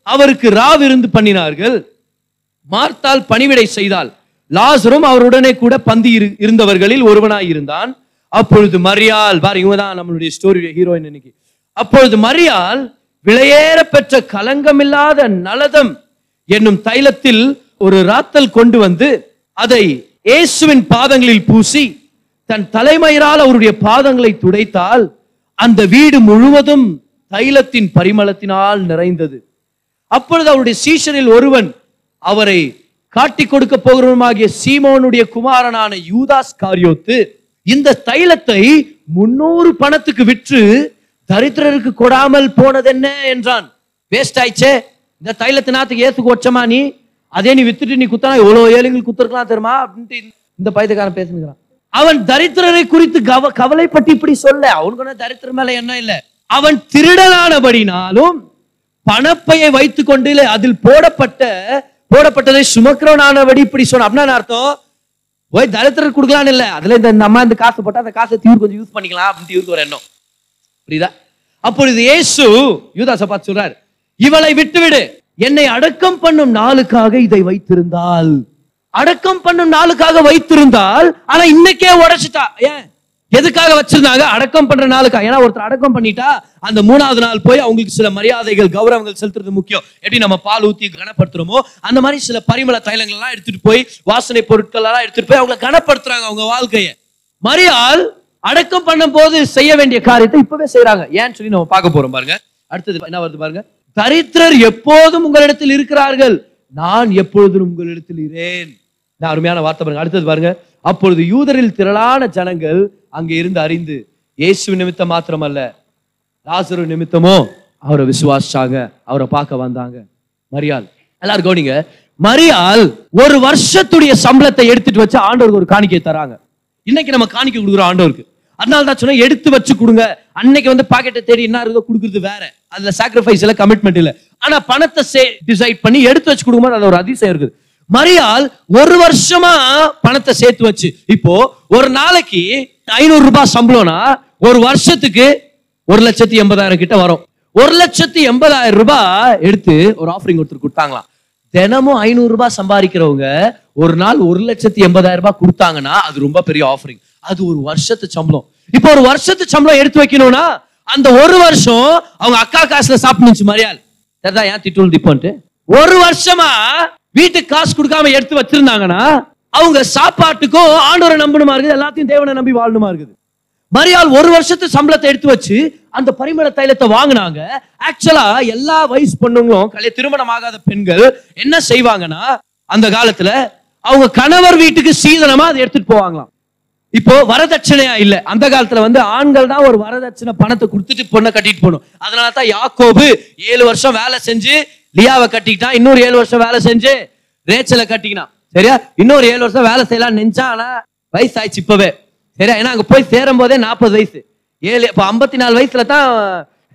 அவருக்கு ராவிருந்து பண்ணினார்கள். மார்த்தால் பணிவிடை செய்தால் லாசரும் அவருடனே கூட பந்தி இரு- இருந்தவர்களில் ஒருவனாய் இருந்தான். அப்பொழுது மரியால் பாரு இவங்க தான் நம்மளுடைய ஸ்டோரியுடைய ஹீரோயின் இன்னைக்கு அப்பொழுது மரியால் விலையேற பெற்ற கலங்கமில்லாத நலதம் என்னும் தைலத்தில் ஒரு ராத்தல் கொண்டு வந்து அதை இயேசுவின் பாதங்களில் பூசி தன் தலைமயிரால் அவருடைய பாதங்களை துடைத்தால் அந்த வீடு முழுவதும் தைலத்தின் பரிமளத்தினால் நிறைந்தது. அப்பொழுது அவருடைய சீஷரில் ஒருவன் அவரை காட்டி கொடுக்க போகிறவனுமாகிய சீமோனுடைய குமாரனான யூதாஸ் காரியோத்து இந்த தைலத்தை முன்னூறு பணத்துக்கு விற்று தரித்திரருக்கு கொடாமல் போனதென்ன? என்றான். வேஸ்ட் ஆயிச்சே இந்த தைலத்தினாத்துக்கு ஏத்துக்கு வச்சமா நீ? அதே நீ வித்துட்டு நீ குத்தனா எவ்வளவு ஏழைகள் குத்துருக்கலாம் தெரியுமா? அப்படின்ட்டு இந்த- இந்த பேசுகிறான் அவன் தரித்திரரை குறித்து கவ கவலைப்பட்டு இப்படி சொல்ல அவனுக்கு ஒன்றும் தரித்திரம் மேல என்ன இல்ல. அவன் திருடனானபடினாலும் பணப்பையை வைத்துக் கொண்டு இல்லை, அதில் போடப்பட்ட போடப்பட்டதை சுமக்கிறவனானபடி இப்படி சொன்ன அப்படின்னா அர்த்தம்? போய் தரித்திரர் கொடுக்கலான்னு இல்ல. அதுல இந்த நம்ம இந்த காசு போட்டா அந்த காசை தீவிர கொஞ்சம் யூஸ் பண்ணிக்கலாம் அப்படின்ட்டு இவருக்கு ஒரு எண்ணம். புரியுதா? அப்பொழுது இயேசு யூதாச பார்த்து சொல்றாரு. இவளை விட்டுவிடு. என்னை அடக்கம் பண்ணும் நாளுக்காக இதை வைத்திருந்தால். அடக்கம் பண்ணும் நாளுக்காக வைத்திருந்தால் ஆனா இன்னைக்கே உடைச்சிட்டா. ஏன்? எதுக்காக வச்சிருந்தாங்க? அடக்கம் பண்ற நாளுக்கா ஏன்னா ஒருத்தர் அடக்கம் பண்ணிட்டா அந்த மூணாவது நாள் போய் அவங்களுக்கு சில மரியாதைகள் கௌரவங்கள் செலுத்துறது முக்கியம். எப்படி நம்ம பால் ஊத்தி கனப்படுத்துறோமோ அந்த மாதிரி சில பரிமள தைலங்கள் எல்லாம் எடுத்துட்டு போய் வாசனை பொருட்கள் எல்லாம் எடுத்துட்டு போய் அவங்களை கனப்படுத்துறாங்க அவங்க வாழ்க்கைய. மரியாள் அடக்கம் பண்ணும் போது செய்ய வேண்டிய காரியத்தை இப்பவே செய்யறாங்க ஏன்னு சொல்லி நம்ம பார்க்க போறோம் பாருங்க. அடுத்தது என்ன வருது பாருங்க? தரித்திரர் எப்போதும் உங்களிடத்தில் இருக்கிறார்கள். நான் எப்பொழுதும் உங்களிடத்தில் இரேன் நான் அருமையான வார்த்தை பாருங்க. அடுத்தது பாருங்க. அப்பொழுது யூதரில் திரளான ஜனங்கள் அங்கே இருந்து அறிந்து இயேசு நிமித்தம் மாத்திரமல்ல ராசரு நிமித்தமோ அவரை விசுவாசிச்சாங்க அவரை பார்க்க வந்தாங்க. மரியாள். எல்லாரும் கவனிங்க. மரியாள் ஒரு வருஷத்துடைய சம்பளத்தை எடுத்துட்டு வச்சு ஆண்டவருக்கு ஒரு காணிக்கை தராங்க. இன்னைக்கு நம்ம காணிக்கை கொடுக்குறோம் ஆண்டவருக்கு. அதனால தான் சொன்னேன் எடுத்து வச்சு கொடுங்க. அன்னைக்கு வந்து பாக்கெட்டை தேடி என்ன இருக்கோ கொடுக்குறது வேற. அதுல சாக்ரிஃபைஸ் இல்ல கமிட்மெண்ட் இல்ல. ஆனா பணத்தை சே டிசைட் பண்ணி எடுத்து வச்சு கொடுக்கும்போது அது ஒரு அதிசயம் இருக்குது. மரியால் ஒரு வருஷமா பணத்தை சேர்த்து வச்சு இப்போ ஒரு நாளைக்கு ஐநூறு ரூபாய் சம்பளம்னா ஒரு வருஷத்துக்கு ஒரு லட்சத்தி எண்பதாயிரம் கிட்ட வரும். ஒரு லட்சத்தி எண்பதாயிரம் ரூபாய் எடுத்து ஒரு ஆஃபரிங் ஒருத்தர் கொடுத்தாங்களாம். தினமும் ஐநூறு ரூபாய் சம்பாதிக்கிறவங்க ஒரு நாள் ஒரு லட்சத்தி எண்பதாயிரம் ரூபாய் கொடுத்தாங்கன்னா அது ரொம்ப பெரிய ஆஃபரிங் அது ஒரு வருஷத்து சம்பளம். இப்போ ஒரு வருஷத்து சம்பளம் எடுத்து வைக்கணும்னா அந்த ஒரு வருஷம் அவங்க அக்கா காசுல சாப்பிடுச்சு மரியாள் தெரிதா ஏன் திட்டுள் இப்போன்ட்டு ஒரு வருஷமா வீட்டுக்கு காசு கொடுக்காம எடுத்து வச்சிருந்தாங்கன்னா அவங்க சாப்பாட்டுக்கும் ஆண்டோரை நம்பணுமா இருக்குது? எல்லாத்தையும் தேவனை நம்பி வாழணுமா இருக்குது? மரியாள் ஒரு வருஷத்து சம்பளத்தை எடுத்து வச்சு அந்த பரிமள தைலத்தை வாங்குனாங்க. ஆக்சுவலா எல்லா வயசு பொண்ணுங்களும் கலை திருமணம் ஆகாத பெண்கள் என்ன செய்வாங்கன்னா அந்த காலத்துல அவங்க கணவர் வீட்டுக்கு சீதனமா அதை எடுத்துட்டு போவாங்களாம். இப்போ வரதட்சணையா இல்ல. அந்த காலத்துல வந்து ஆண்கள் தான் ஒரு வரதட்சணை பணத்தை கொடுத்துட்டு பொண்ணை கட்டிட்டு போகணும். அதனால தான் யாக்கோபு ஏழு வருஷம் வேலை செஞ்சு லியாவை கட்டிக்கிட்டான். இன்னொரு ஏழு வருஷம் வேலை செஞ்சு ரேச்சலை கட்டிக்கினான். சரியா? இன்னொரு ஏழு வருஷம் வேலை செய்யலாம் நினைச்சா ஆனா வயசு ஆயிடுச்சு இப்பவே. சரியா? ஏன்னா அங்க போய் சேரும் போதே நாற்பது வயசு. ஏழு இப்போ ஐம்பத்தி நாலு வயசுல தான்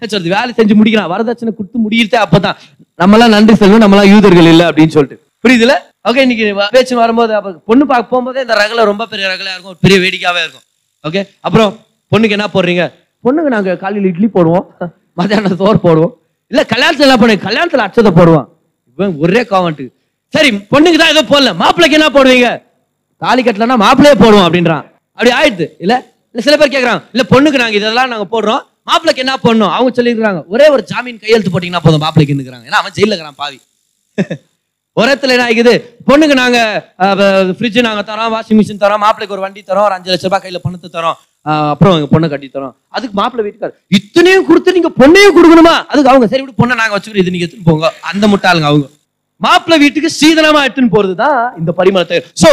சொல்றது வேலை செஞ்சு முடிக்கிறான். வரதட்சணை கொடுத்து முடியிறதே அப்பதான். நம்மளாம் நன்றி சொல்லணும் நம்மளாம் யூதர்கள் இல்லை அப்படின்னு சொல்லிட்டு. புரியுதுல? ஓகே இன்னைக்கு வ- பேச்சு வரும்போது அப்போ பொண்ணு பார்க்க போகும்போதே இந்த ரகலை ரொம்ப பெரிய ரகலாக இருக்கும் பெரிய வேடிக்கையாகவே இருக்கும். ஓகே அப்புறம் பொண்ணுக்கு என்ன போடுறீங்க? பொண்ணுக்கு நாங்கள் காலையில் இட்லி போடுவோம் மத்தியானம் சோறு போடுவோம். இல்லை கல்யாணத்தில் என்ன பண்ணுங்க கல்யாணத்தில் அச்சத்தை போடுவோம் இவன் ஒரே காமெண்ட் சரி பொண்ணுக்கு தான் எதுவும் போடல. மாப்பிள்ளைக்கு என்ன போடுவீங்க? தாலி கட்டலன்னா மாப்பிள்ளையே போடுவோம் அப்படின்றான். அப்படி ஆயிடுது. இல்லை? இல்லை சில பேர் கேட்குறாங்க இல்லை பொண்ணுக்கு நாங்கள் இதெல்லாம் நாங்கள் போடுறோம். மாப்பிள்ளைக்கு என்ன பண்ணணும் அவங்க சொல்லியிருக்கிறாங்க. ஒரே ஒரு ஜாமீன் கையெழுத்து போட்டிங்கன்னா போதும் மாப்பிள்ளைக்கு நிக்கிறாங்க. ஏன்னா அவன் ஜெயிலில் இருக்கிறான் பாவி. உரத்துல என்ன ஆகுது பொண்ணுக்கு நாங்க ஃப்ரிட்ஜ் நாங்க தரோம் வாஷிங் மிஷின் தரோம் மாப்பிளைக்கு ஒரு வண்டி தரோம் ஒரு அஞ்சு லட்ச ரூபாய் கையில பணத்தை தரோம். அப்புறம் எங்க பொண்ணை கட்டி தரோம். அதுக்கு மாப்பிள்ளை வீட்டுக்கார் இத்தனையும் கொடுத்து நீங்க பொண்ணையும் கொடுக்கணுமா? அதுக்கு அவங்க சரி விட்டு பொண்ணை நாங்க வச்சுக்கிறோம் இது நீங்க எடுத்துன்னு போங்க. அந்த முட்டாளுங்க அவங்க. மாப்பிள்ளை வீட்டுக்கு சீதனமா எடுத்துன்னு போறதுதான் இந்த பரிமளத்தை. சோ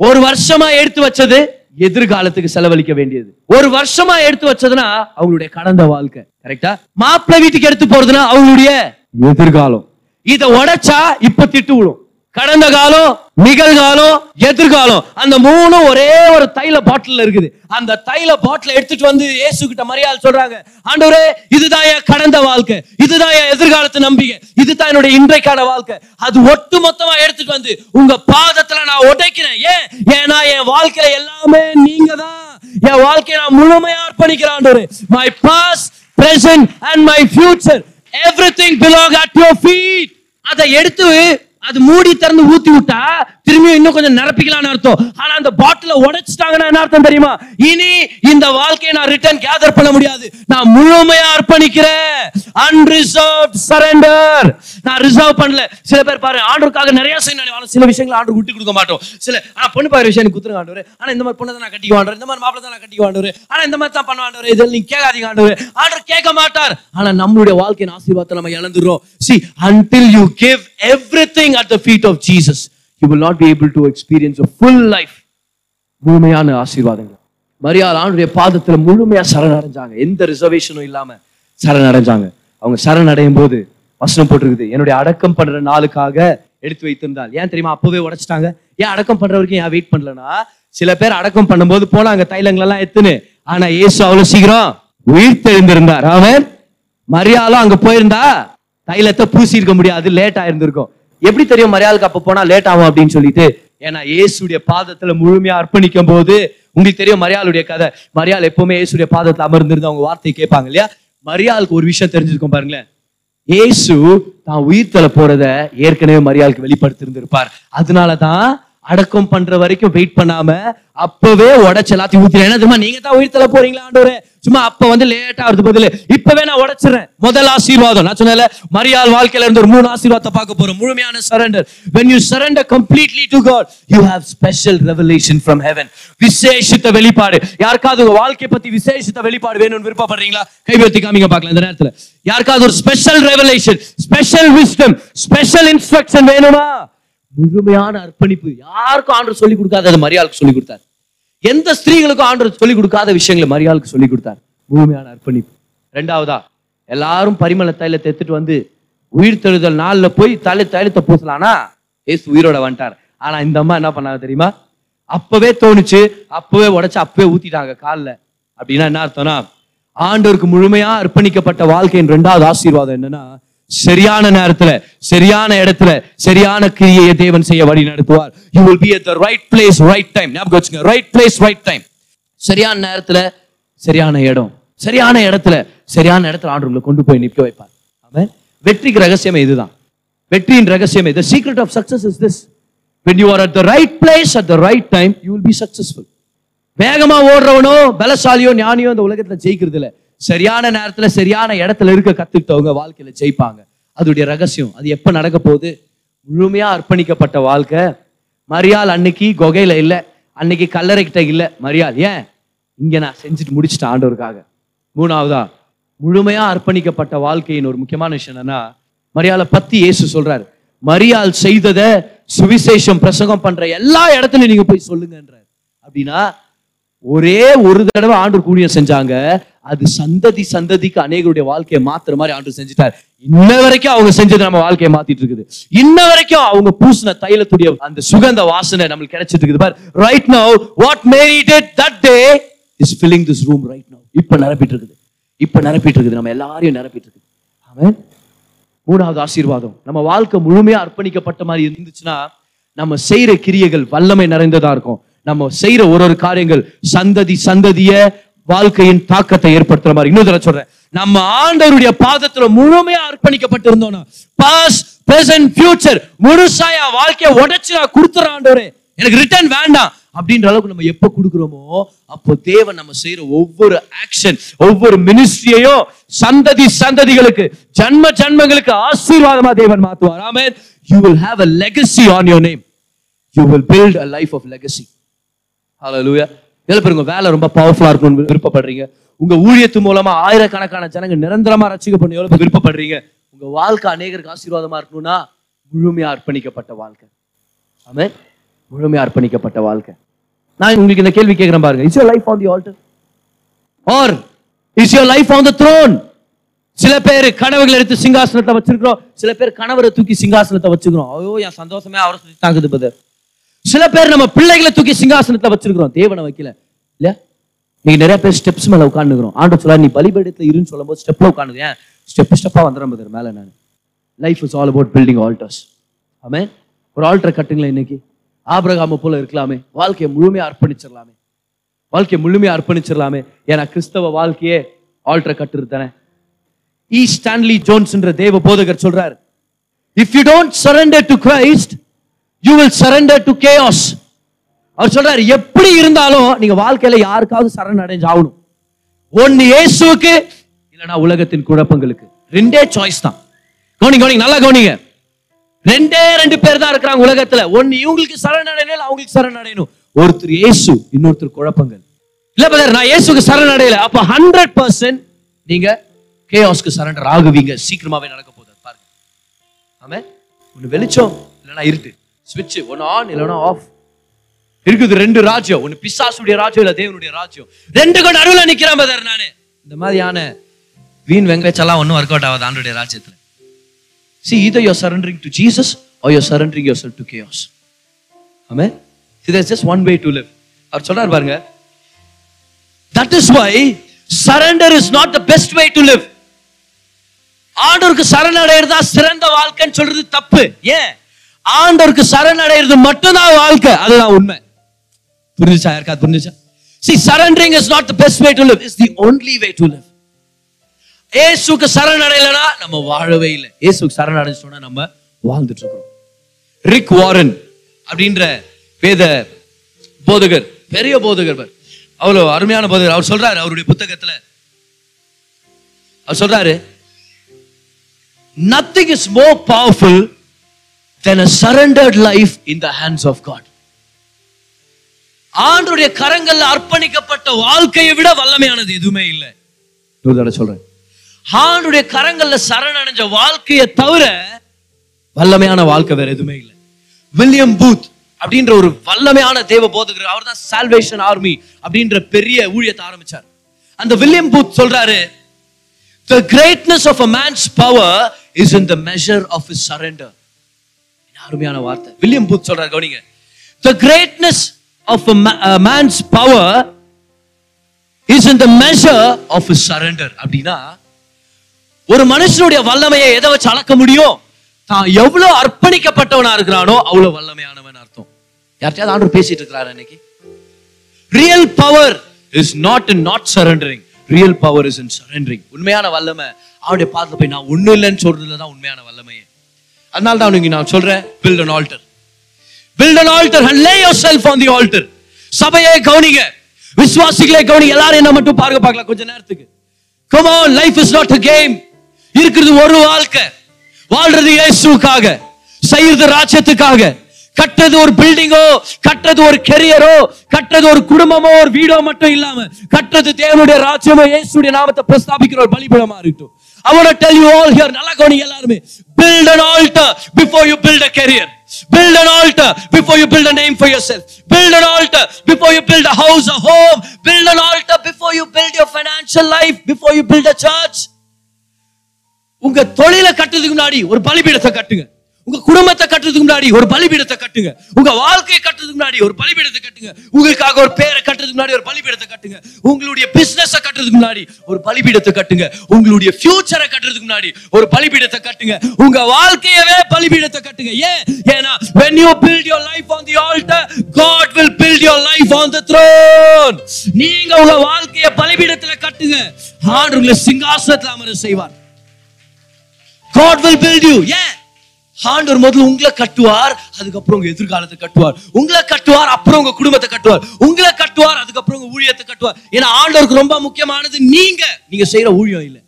ஒரு வருஷமா எடுத்து வச்சது எதிர்காலத்துக்கு செலவழிக்க வேண்டியது. ஒரு வருஷமா எடுத்து வச்சதுன்னா அவங்களுடைய கடந்த வாழ்க்கை கரெக்டா மாப்பிள்ளை வீட்டுக்கு எடுத்து போறதுன்னா அவங்களுடைய எதிர்காலம். இதை உடைச்சா இப்ப திட்டு விடும் கடந்த காலம் நிகழ்காலம் எதிர்காலம் அந்த மூணும் ஒரே ஒரு தைல பாட்டில் இருக்குது. அந்த தைல பாட்டில் எடுத்துட்டு வந்து இயேசு கிட்ட மரியாதை சொல்றாங்க. ஆண்டவரே இதுதான் என் கடந்த வாழ்க்கை. இதுதான் என் எதிர்காலத்து நம்பிக்கை. இதுதான் என்னுடைய இன்றைக்கான வாழ்க்கை. அது ஒட்டு மொத்தமா எடுத்துட்டு வந்து உங்க பாதத்துல நான் உடைக்கிறேன். ஏன்? ஏன்னா என் வாழ்க்கையில எல்லாமே நீங்க தான் என் வாழ்க்கையை நான் முழுமையா அர்ப்பணிக்கிறேன் ஆண்டவரே. My past and my future everything belong at your feet அதை எடுத்து அது மூடி திறந்து ஊத்தி விட்டா திரும்பியும் இன்னும் கொஞ்சம் நிரப்பிக்கலாம்னு அர்த்தம். ஆனா அந்த பாட்டில உடைச்சிட்டாங்கன்னா என்ன அர்த்தம் தெரியுமா? இனி இந்த வாழ்க்கையை நான் ரிட்டர்ன் கேதர் பண்ண முடியாது. நான் முழுமையா அர்ப்பணிக்கிறேன். அன்ரிசர்வ் சரண்டர் நான் ரிசர்வ் பண்ணல. சில பேர் பாரு ஆண்டருக்காக நிறைய செய்யணும் சில விஷயங்களை ஆண்டு விட்டு கொடுக்க மாட்டோம். சில ஆனா பொண்ணு பாரு விஷயம் குத்துருங்க ஆண்டவர். ஆனா இந்த மாதிரி பொண்ணு தான் நான் கட்டிக்க ஆண்டவர். இந்த மாதிரி மாப்பிள்ளை தான் நான் கட்டிக்க ஆண்டவர். ஆனா இந்த மாதிரி தான் பண்ண ஆண்டவர். இதில் நீங்க கேட்காதீங்க ஆண்டவர். ஆண்டவர் கேட்க மாட்டார். ஆனா நம்மளுடைய வாழ்க்கையின் ஆசீர்வாதத்தை நம்ம இழந்துடுறோம். See until you give everything at the feet of Jesus you not be able to experience full life life. முழுமையான ஆசீர்வாதங்கள். மரியாள் ஆண்டுடைய பாதத்தில் முழுமையாக சரணடைஞ்சாங்க. எந்த ரிசர்வேஷனும் இல்லாமல் சரணடைஞ்சாங்க. அவங்க சரணடையும் போது வசனம் போட்டிருக்குது. என்னுடைய அடக்கம் பண்ணுற நாளுக்காக எடுத்து வைத்திருந்தால் ஏன் தெரியுமா? அப்போவே உடைச்சிட்டாங்க. ஏன் அடக்கம் பண்ணுற வரைக்கும் ஏன் வெயிட் பண்ணலனா? சில பேர் அடக்கம் பண்ணும்போது போனாங்க தைலங்கள் எல்லாம் எத்துன்னு. ஆனால் இயேசு அவ்வளோ சீக்கிரம் உயிர் தெரிந்திருந்தார் அவன் மரியாளும் அங்கே போயிருந்தா தைலத்தை பூசியிருக்க முடியாது. லேட் ஆயிருந்திருக்கும் எப்படி தெரியும் மரியாளுக்கு அப்ப போனா லேட் ஆகும் அப்படின்னு சொல்லிட்டு? ஏன்னா இயேசுடைய பாதத்துல முழுமையா அர்ப்பணிக்கும் போது உங்களுக்கு தெரியும் மரியாளுடைய கதை. மரியாள் எப்பவுமே இயேசுடைய பாதத்துல அமர்ந்திருந்து அவங்க வார்த்தையை கேட்பாங்க இல்லையா? மரியாளுக்கு ஒரு விஷயம் தெரிஞ்சிருக்கும் பாருங்களேன். இயேசு தான் உயிர்த்தல போறத ஏற்கனவே மரியாளுக்கு வெளிப்படுத்திருந்திருப்பார் அதனாலதான் அடக்கம் பண்ற வரைக்கும் வெயிட் பண்ணாம அப்பவே உடச்சு எல்லாத்தையும் ஊத்தினேன் என்ன தெரியுமா நீங்க தான் உயிர்த்தல போறீங்களா ஆண்டவரே? சும்மா அப்ப வந்து லேட்டா வருது பதில். இப்பவே நான் உடைச்சிடுறேன். முதல் ஆசீர்வாதம். நான் சொன்னேன்ல மரியாள் வாழ்க்கையில இருந்து ஒரு மூணு ஆசீர்வாதத்தை பார்க்க போறோம். முழுமையான surrender when you surrender completely to god you have special revelation from heaven. விசேஷித்த வெளிப்பாடு. யாருக்காவது உங்க வாழ்க்கை பத்தி விசேஷித்த வெளிப்பாடு வேணும்னு விருப்பப்படுறீங்களா? கைவியத்தி காமிங்க பார்க்கலாம். இந்த நேரத்துல. யாருக்காவது ஒரு special revelation special wisdom special instruction வேணுமா? முழுமையான அர்ப்பணிப்பு. யாருக்கும் ஆண்டவர் சொல்லி கொடுக்காத மரியாளுக்கு சொல்லிக் கொடுத்தார். எந்த ஸ்திரீகளுக்கும் ஆண்டவர் சொல்லிக் கொடுக்காத விஷயங்களை மரியாளுக்கு சொல்லிக் கொடுத்தார். முழுமையான அர்ப்பணிப்பு. ரெண்டாவதா எல்லாரும் பரிமள தைலத்தை எடுத்துட்டு வந்து உயிர் தெழுதல் நாள்ல போய் தலை தைலத்தை பூசலானா ஏசு உயிரோட வந்துட்டார். ஆனா இந்த அம்மா என்ன பண்ணாங்க தெரியுமா? அப்பவே தோணுச்சு அப்பவே உடைச்சு அப்பவே ஊத்திட்டாங்க கால்ல. அப்படின்னா என்ன அர்த்தம்னா ஆண்டவருக்கு முழுமையா அர்ப்பணிக்கப்பட்ட வாழ்க்கையின் ரெண்டாவது ஆசீர்வாதம் என்னன்னா சரியான நேரத்துல சரியான இடத்துல சரியான கிரியையை தேவன் செய்ய வழி நடத்துவார். You will be at the right place right time ஞாபகம் வச்சுங்க ரைட் பிளேஸ் ரைட் டைம் சரியான நேரத்துல சரியான இடம். சரியான இடத்துல சரியான இடத்துல ஆண்டு கொண்டு போய் நிற்க வைப்பார். அவன் வெற்றிக்கு ரகசியமே இதுதான். வெற்றியின் ரகசியமே இது. Secret of success is this when you are at the right place at the right time you will be successful வேகமா ஓடுறவனோ பலசாலியோ ஞானியோ இந்த உலகத்துல ஜெயிக்கிறது இல்லை சரியான நேரத்துல சரியான இடத்துல இருக்க கத்துக்கிட்டவங்க வாழ்க்கையில ஜெயிப்பாங்க. அதோடைய ரகசியம் அது எப்ப நடக்க போகுது? முழுமையா அர்ப்பணிக்கப்பட்ட வாழ்க்கை. மரியாள் அன்னைக்கு கொகையில இல்ல அன்னைக்கு கல்லறை கிட்ட இல்ல. மரியாள் ஏன்? இங்க நான் செஞ்சுட்டு முடிச்சிட்டேன் ஆண்டவருக்காக. மூணாவதா முழுமையா அர்ப்பணிக்கப்பட்ட வாழ்க்கையின் ஒரு முக்கியமான விஷயம் என்னன்னா மரியாதை பத்தி இயேசு சொல்றாரு. மரியாள் செய்தத சுவிசேஷம் பிரசங்கம் பண்ற எல்லா இடத்துலயும் நீங்க போய் சொல்லுங்கன்றார். அப்படின்னா ஒரே ஒரு தடவை ஆண்டு கூடிய செஞ்சாங்க அது சந்ததி சந்ததிக்கு அநேகருடைய வாழ்க்கையை மாத்துற மாதிரி ஆண்டு செஞ்சுட்டார். இன்ன வரைக்கும் அவங்க செஞ்சது நம்ம வாழ்க்கையை மாத்திட்டு இருக்குது. இன்ன வரைக்கும் அவங்க பூசின தைலத்துடைய அந்த சுகந்த வாசனை நம்மளுக்கு கிடைச்சிட்டு இருக்குது. For right now what Mary did that day is filling this room right now இப்ப நிரப்பிட்டு இருக்குது. இப்ப நிரப்பிட்டு இருக்குது. நம்ம எல்லாரையும் நிரப்பிட்டு இருக்குது. ஆமென் மூணாவது ஆசீர்வாதம். நம்ம வாழ்க்கை முழுமையா அர்ப்பணிக்கப்பட்ட மாதிரி இருந்துச்சுன்னா நம்ம செய்யற கிரியைகள் வல்லமை நிறைந்ததா இருக்கும். நம்ம செய்யற ஒரு ஒரு காரியங்கள் சந்ததி சந்ததிய வாழ்க்கையின் தாக்கத்தை ஏற்படுத்துற மாதிரி இன்னொரு தடவை சொல்றேன். நம்ம ஆண்டவருடைய பாதத்துல முழுமையா அர்ப்பணிக்கப்பட்டிருந்தோம்னா. பாஸ் பிரசன்ட் ஃபியூச்சர் முழுசாயா வாழ்க்கையை உடைச்சு நான் கொடுத்துறேன் ஆண்டவரே. எனக்கு ரிட்டர்ன் வேண்டாம். அப்படின்ற அளவுக்கு நம்ம எப்ப கொடுக்குறோமோ அப்போ தேவன் நம்ம செய்யற ஒவ்வொரு ஆக்ஷன் ஒவ்வொரு மினிஸ்ட்ரியையும் சந்ததி சந்ததிகளுக்கு ஜன்ம ஜன்மங்களுக்கு ஆசீர்வாதமா தேவன் மாத்துவார். Amen you will have legacy on your name you will build a life of legacy hallelujah எவ்வளவு பேர் உங்க வேலை ரொம்ப பவர்ஃபுல்லா இருக்கணும்னு விருப்பப்படுறீங்க. உங்க ஊழியத்து மூலமா ஆயிரக்கணக்கான ஜனங்க நிரந்தரமா ரசிக்கப்படணும் எவ்வளவு பேர் விருப்பப்படுறீங்க? உங்க வாழ்க்கை அநேகருக்கு ஆசீர்வாதமா இருக்கணும்னா முழுமையா அர்ப்பணிக்கப்பட்ட வாழ்க்கை. ஆமே முழுமையா அர்ப்பணிக்கப்பட்ட வாழ்க்கை. நான் உங்களுக்கு இந்த கேள்வி கேட்கிறேன் பாருங்க. Is your life on the altar or is your life on the throne சில பேர் கனவுகளை எடுத்து சிங்காசனத்தை வச்சிருக்கிறோம். சில பேர் கணவரை தூக்கி சிங்காசனத்தை வச்சுக்கிறோம். ஐயோ என் சந்தோஷமே அவரை சுத்தி தாங்குது பதர் சில பேர் நம்ம பிள்ளைகளை தூக்கி சிங்காசனத்தை வச்சிருக்கிறோம். தேவனை வைக்கல. இல்லையா? நீங்க நிறைய பேர் ஸ்டெப்ஸ் மேல உட்காந்துக்கிறோம் ஆண்டு சொல்ல நீ பலிபீடத்துல இருன்னு சொல்லும்போது ஸ்டெப்ல உட்காந்து ஸ்டெப் ஸ்டெப்பா வந்துடும் பதர் மேல நான். Life is all about building altars amen ஒரு ஆல்டர் கட்டுங்களேன் இன்னைக்கு. ஆபிரகாம போல இருக்கலாமே. வாழ்க்கையை முழுமையா அர்ப்பணிச்சிடலாமே வாழ்க்கையை முழுமையா அர்ப்பணிச்சிடலாமே ஏன்னா கிறிஸ்தவ வாழ்க்கையே ஆல்டர் கட்டுறது தானே. இ ஸ்டான்லி ஜோன்ஸ்ன்ற தேவ போதகர் சொல்றாரு if you don't surrender to Christ you will surrender to chaos அவர் சொல்றாரு எப்படி இருந்தாலும் நீங்க வாழ்க்கையில யாருக்காவது சரண் அடைஞ்சு ஆகணும் ஒன்னு இயேசுக்கு இல்லனா உலகத்தின் குழப்பங்களுக்கு. ரெண்டே சாய்ஸ் தான். கவனிங்க கவனிங்க நல்லா கவனிங்க. ரெண்டே ரெண்டு பேர் தான் இருக்கிறாங்க உலகத்துல. ஒன்னு இவங்களுக்கு சரண் அடையணும் அவங்களுக்கு சரணடையணும் ஒருத்தர் இயேசு இன்னொருத்தர் குழப்பங்கள். இல்ல பதர் நான் இயேசுக்கு சரணடையல அப்ப ஹண்ட்ரட் பர்சன்ட் நீங்க கேஆஸ்க்கு சரண்டர் ஆகுவீங்க. சீக்கிரமாவே நடக்க போகுது. பாருங்க. ஆமே ஒன்னு வெளிச்சம் இல்லைன்னா இருட்டு. ஸ்விட்ச் ஒன் ஆன் இல்லைன்னா ஆஃப் இருக்குது ரெண்டு ராஜ்யம். ஒன்னு பிசாசுடைய ராஜ்யம் இல்ல தேவனுடைய ராஜ்யம். ரெண்டு கூட நடுவுல நிக்கிறேன் பதர் நான். இந்த மாதிரியான வீண் வெங்கச்செல்லாம் ஒன்றும் ஒர்க் அவுட் ஆகாது ஆண்டுடைய ராஜ்யத்துல. See either you surrendering to Jesus or you surrendering yourself to chaos. Amen? See, there's just one way to live அவர் சொல்றார் பாருங்க. That is why surrender is not the best way to live ஆண்டவருக்கு சரணடைறது தான் சிறந்த வாழ்க்கைன்னு சொல்றது தப்பு. ஏன்? ஆண்டவருக்கு சரணடைறது மட்டும்தான் வாழ்க்கை. அதுதான் உண்மை. புரிஞ்சுச்சா யாருக்கா புரிஞ்சுச்சா? See surrendering is not the best way to live. It's the only way to live. ஏசுக்கு சரணடையலனா நம்ம வாழவே இல்லை. ஏசுக்கு சரணடைஞ்சோம்னா நம்ம வாழ்ந்துட்டு இருக்கிறோம். ரிக் வாரன் அப்படின்ற வேத போதகர் பெரிய போதகர் அவர். அவ்வளவு அருமையான போதகர். அவர் சொல்றாரு அவருடைய புத்தகத்துல. அவர் சொல்றாரு nothing is more powerful than a surrendered life in the hands of God ஆண்டுடைய கரங்கள்ல அர்ப்பணிக்கப்பட்ட வாழ்க்கையை விட வல்லமையானது எதுவுமே இல்லை. சொல்றேன். ஆண்டுடைய கரங்கள்ல சரணடைஞ்ச வாழ்க்கையை தவிர வல்லமையான வாழ்க்கை வேற எதுவுமே இல்லை. வில்லியம் பூத் அப்படின்ற ஒரு வல்லமையான தேவ போதகர் அவர் தான் சால்வேஷன் ஆர்மி அப்படின்ற பெரிய ஊழியத்தை ஆரம்பிச்சார். அந்த வில்லியம் பூத் சொல்றாரு the greatness of a man's power is in the measure of his surrender. அருமையான வார்த்தை. வில்லியம் பூத் சொல்றாரு கவனிங்க. The greatness of a, ma- a man's power is in the measure of his surrender. அப்படின்னா ஒரு மனுஷனுடைய வல்லமையை எதை வச்சு அளக்க முடியும்? தான் எவ்வளவு அர்ப்பணிக்கப்பட்டவனா இருக்கிறானோ அவ்வளவு வல்லமையானவன் அர்த்தம். யார்கிட்டயாவது ஆண்டவர் பேசிட்டு இருக்கிறாரு இன்னைக்கு? Real power is not in not surrendering real power is in surrendering உண்மையான வல்லமை அவனுடைய பாதத்துல போய் நான் ஒண்ணு இல்லைன்னு சொல்றதுல தான் உண்மையான வல்லமையே. அதனால தான் உனக்கு நான் சொல்றேன் build an altar build an altar and lay yourself on the altar சபையை கவனிங்க. விசுவாசிகளே கவனிங்க. எல்லாரும் என்ன மட்டும் பார்க்க பார்க்கலாம். கொஞ்ச நேரத்துக்கு. Come on life is not a game இருக்கிறது ஒரு வாழ்க்கை. வாழ்றது இயேசுக்காக. செய்யறது ராஜ்யத்துக்காக. கட்டுறது ஒரு பில்டிங்கோ கட்டுறது ஒரு கெரியரோ கட்டுறது ஒரு குடும்பமோ ஒரு வீடோ மட்டும் இல்லாம கட்டுறது தேவனுடைய ராஜ்யமோ இயேசுடைய நாமத்தை பிரஸ்தாபிக்கிற ஒரு பலிபீடமா இருக்கட்டும். I want to tell you all here நல்லா கவனிங்க எல்லாருமே build an altar before you build a career build an altar before you build a name for yourself build an altar before you build a house a home build an altar before you build your financial life before you build a church உங்க தொழிலை கட்டுறதுக்கு முன்னாடி ஒரு பலிபீடத்தை கட்டுங்க உங்க குடும்பத்தை கட்டுறதுக்கு முன்னாடி ஒரு பலிபீடத்தை கட்டுங்க உங்க வாழ்க்கையை கட்டுறதுக்கு முன்னாடி ஒரு பலிபீடத்தை கட்டுங்க. உங்களுக்காக ஒரு பேரை கட்டுறதுக்கு முன்னாடி ஒரு பலிபீடத்தை கட்டுங்க. உங்களுடைய பிசினஸ் கட்டுறதுக்கு முன்னாடி ஒரு பலிபீடத்தை கட்டுங்க. உங்களுடைய ஃபியூச்சரை கட்டுறதுக்கு முன்னாடி ஒரு பலிபீடத்தை கட்டுங்க. உங்க வாழ்க்கையவே பலிபீடத்தை கட்டுங்க. ஏன்? ஏன்னா when you build your life on the altar god will build your life on the throne. நீங்க உங்க வாழ்க்கைய பலிபீடத்துல கட்டுங்க. ஆண்டவர் உங்களை சிங்காசனத்துல அமர செய்வார். God will build you. ஏன்? ஆண்டவர் முதல்ல உங்களை கட்டுவார் அதுக்கப்புறம் உங்க எதிர்காலத்தை கட்டுவார். உங்களை கட்டுவார் அப்புறம் உங்க குடும்பத்தை கட்டுவார். உங்களை கட்டுவார் அதுக்கப்புறம் உங்க ஊழியத்தை கட்டுவார். ஏன்னா ஆண்டவருக்கு ரொம்ப முக்கியமானது நீங்க. நீங்க செய்யற ஊழியம் இல்ல.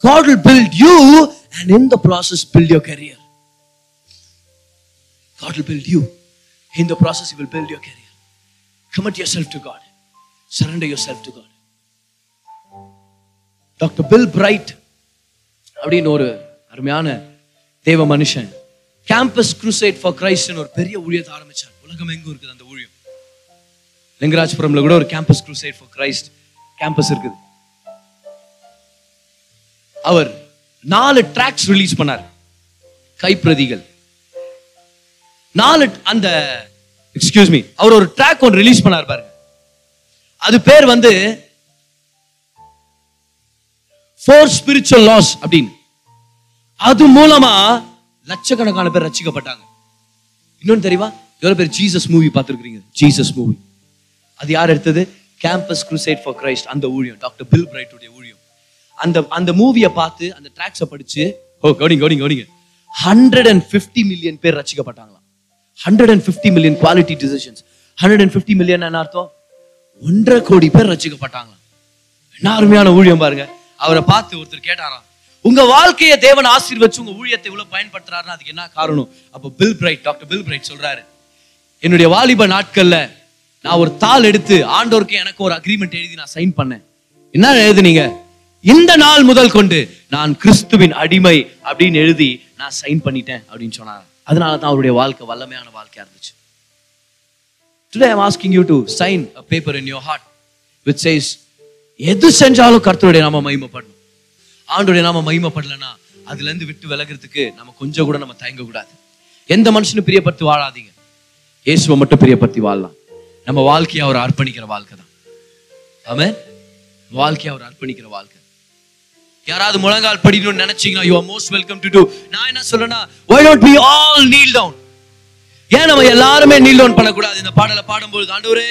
God will build you and in the process build your career. God will build you. In the process he will build your career. Commit yourself to God. Surrender yourself to God. Doctor Bill Bright அப்படின்னு ஒரு அருமையான தேவ மனுஷன். கேம்பஸ் குரூசைட் ஃபார் கிரைஸ்ட்னு ஒரு பெரிய ஊழியத்தை ஆரம்பிச்சார். உலகம் எங்கும் இருக்குது அந்த ஊழியம். லிங்கராஜ்புரம்ல கூட ஒரு campus crusade for Christ campus இருக்குது. அவர் நாலு ட்ராக்ஸ் ரிலீஸ் பண்ணார். கைப்பிரதிகள். நாலு அந்த எக்ஸ்கியூஸ் மீ அவர் ஒரு ட்ராக் ஒன்று ரிலீஸ் பண்ணார் பாருங்க. அது பேர் வந்து ஃபோர் ஸ்பிரிச்சுவல் லாஸ் அப்படின்னு. அது மூலமா லட்சக்கணக்கான பேர் ரசிக்கப்பட்டாங்க. இன்னொன்னு தெரியுமா? எவ்வளோ பேர் ஜீசஸ் மூவி பார்த்துருக்கீங்க ஜீசஸ் மூவி அது யார் எடுத்தது? கேம்பஸ் குரூசைட் ஃபார் கிரைஸ்ட் அந்த ஊழியம். டாக்டர் பில் பிரைட்டுடைய ஊழியம். அந்த அந்த மூவியை பார்த்து அந்த ட்ராக்ஸை படிச்சு ஓ கவுனிங் கவுனிங் கவுடிங்க ஹண்ட்ரட் அண்ட் ஃபிஃப்டி மில்லியன் பேர் ரசிக்கப்பட்டாங்களாம். Hundred and fifty million quality decisions hundred and fifty million என்ன அர்த்தம்? ஒன்றரை கோடி பேர் ரசிக்கப்பட்டாங்களாம். என்ன அருமையான ஊழியம் பாருங்க. அவரை பார்த்து ஒருத்தர் கேட்டாராம். உங்க வாழ்க்கையை தேவன் ஆசீர்வச்சு உங்க ஊழியத்தை இவ்வளவு பயன்படுத்துறாருன்னா அதுக்கு என்ன காரணம்? அப்ப Bill Bright doctor Bill Bright சொல்றாரு. என்னுடைய வாலிப நாட்கள்ல நான் ஒரு தாள் எடுத்து ஆண்டோருக்கு எனக்கு ஒரு அக்ரிமெண்ட் எழுதி நான் சைன் பண்ணேன். என்ன எழுதுனீங்க? இந்த நாள் முதல் கொண்டு நான் கிறிஸ்துவின் அடிமை அப்படின்னு எழுதி நான் சைன் பண்ணிட்டேன் அப்படின்னு சொன்னார் அதனால தான் அவருடைய வாழ்க்கை வல்லமையான வாழ்க்கையா இருந்துச்சு. Today I'm asking you to sign a paper in your heart with says எது செஞ்சாலும் கர்த்தருடைய நாம மகிமைப்படணும். ஆண்டுடைய நாம மகிமைப்படலைன்னா அதுல இருந்து விட்டு விலகிறதுக்கு நம்ம கொஞ்சம் கூட நம்ம தயங்க கூடாது எந்த மனுஷனும் பிரியப்படுத்தி வாழாதீங்க. இயேசுவை மட்டும் பிரியப்படுத்தி வாழலாம். நம்ம வாழ்க்கையை அவர் அர்ப்பணிக்கிற வாழ்க்கை தான். ஆமே வாழ்க்கையை அவர் அர்ப்பணிக்கிற வாழ்க்கை. யாராவது முழங்கால் படிக்கணும்னு நினைச்சீங்கன்னா you are most welcome to to நான் என்ன சொல்றேன்னா why don't be all kneel down ஏன் நம்ம எல்லாருமே நீல் டவுன் பண்ணக்கூடாது? இந்த பாடலை பாடும்போது ஆண்டவரே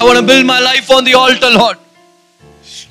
I want to build my life on the altar, Lord.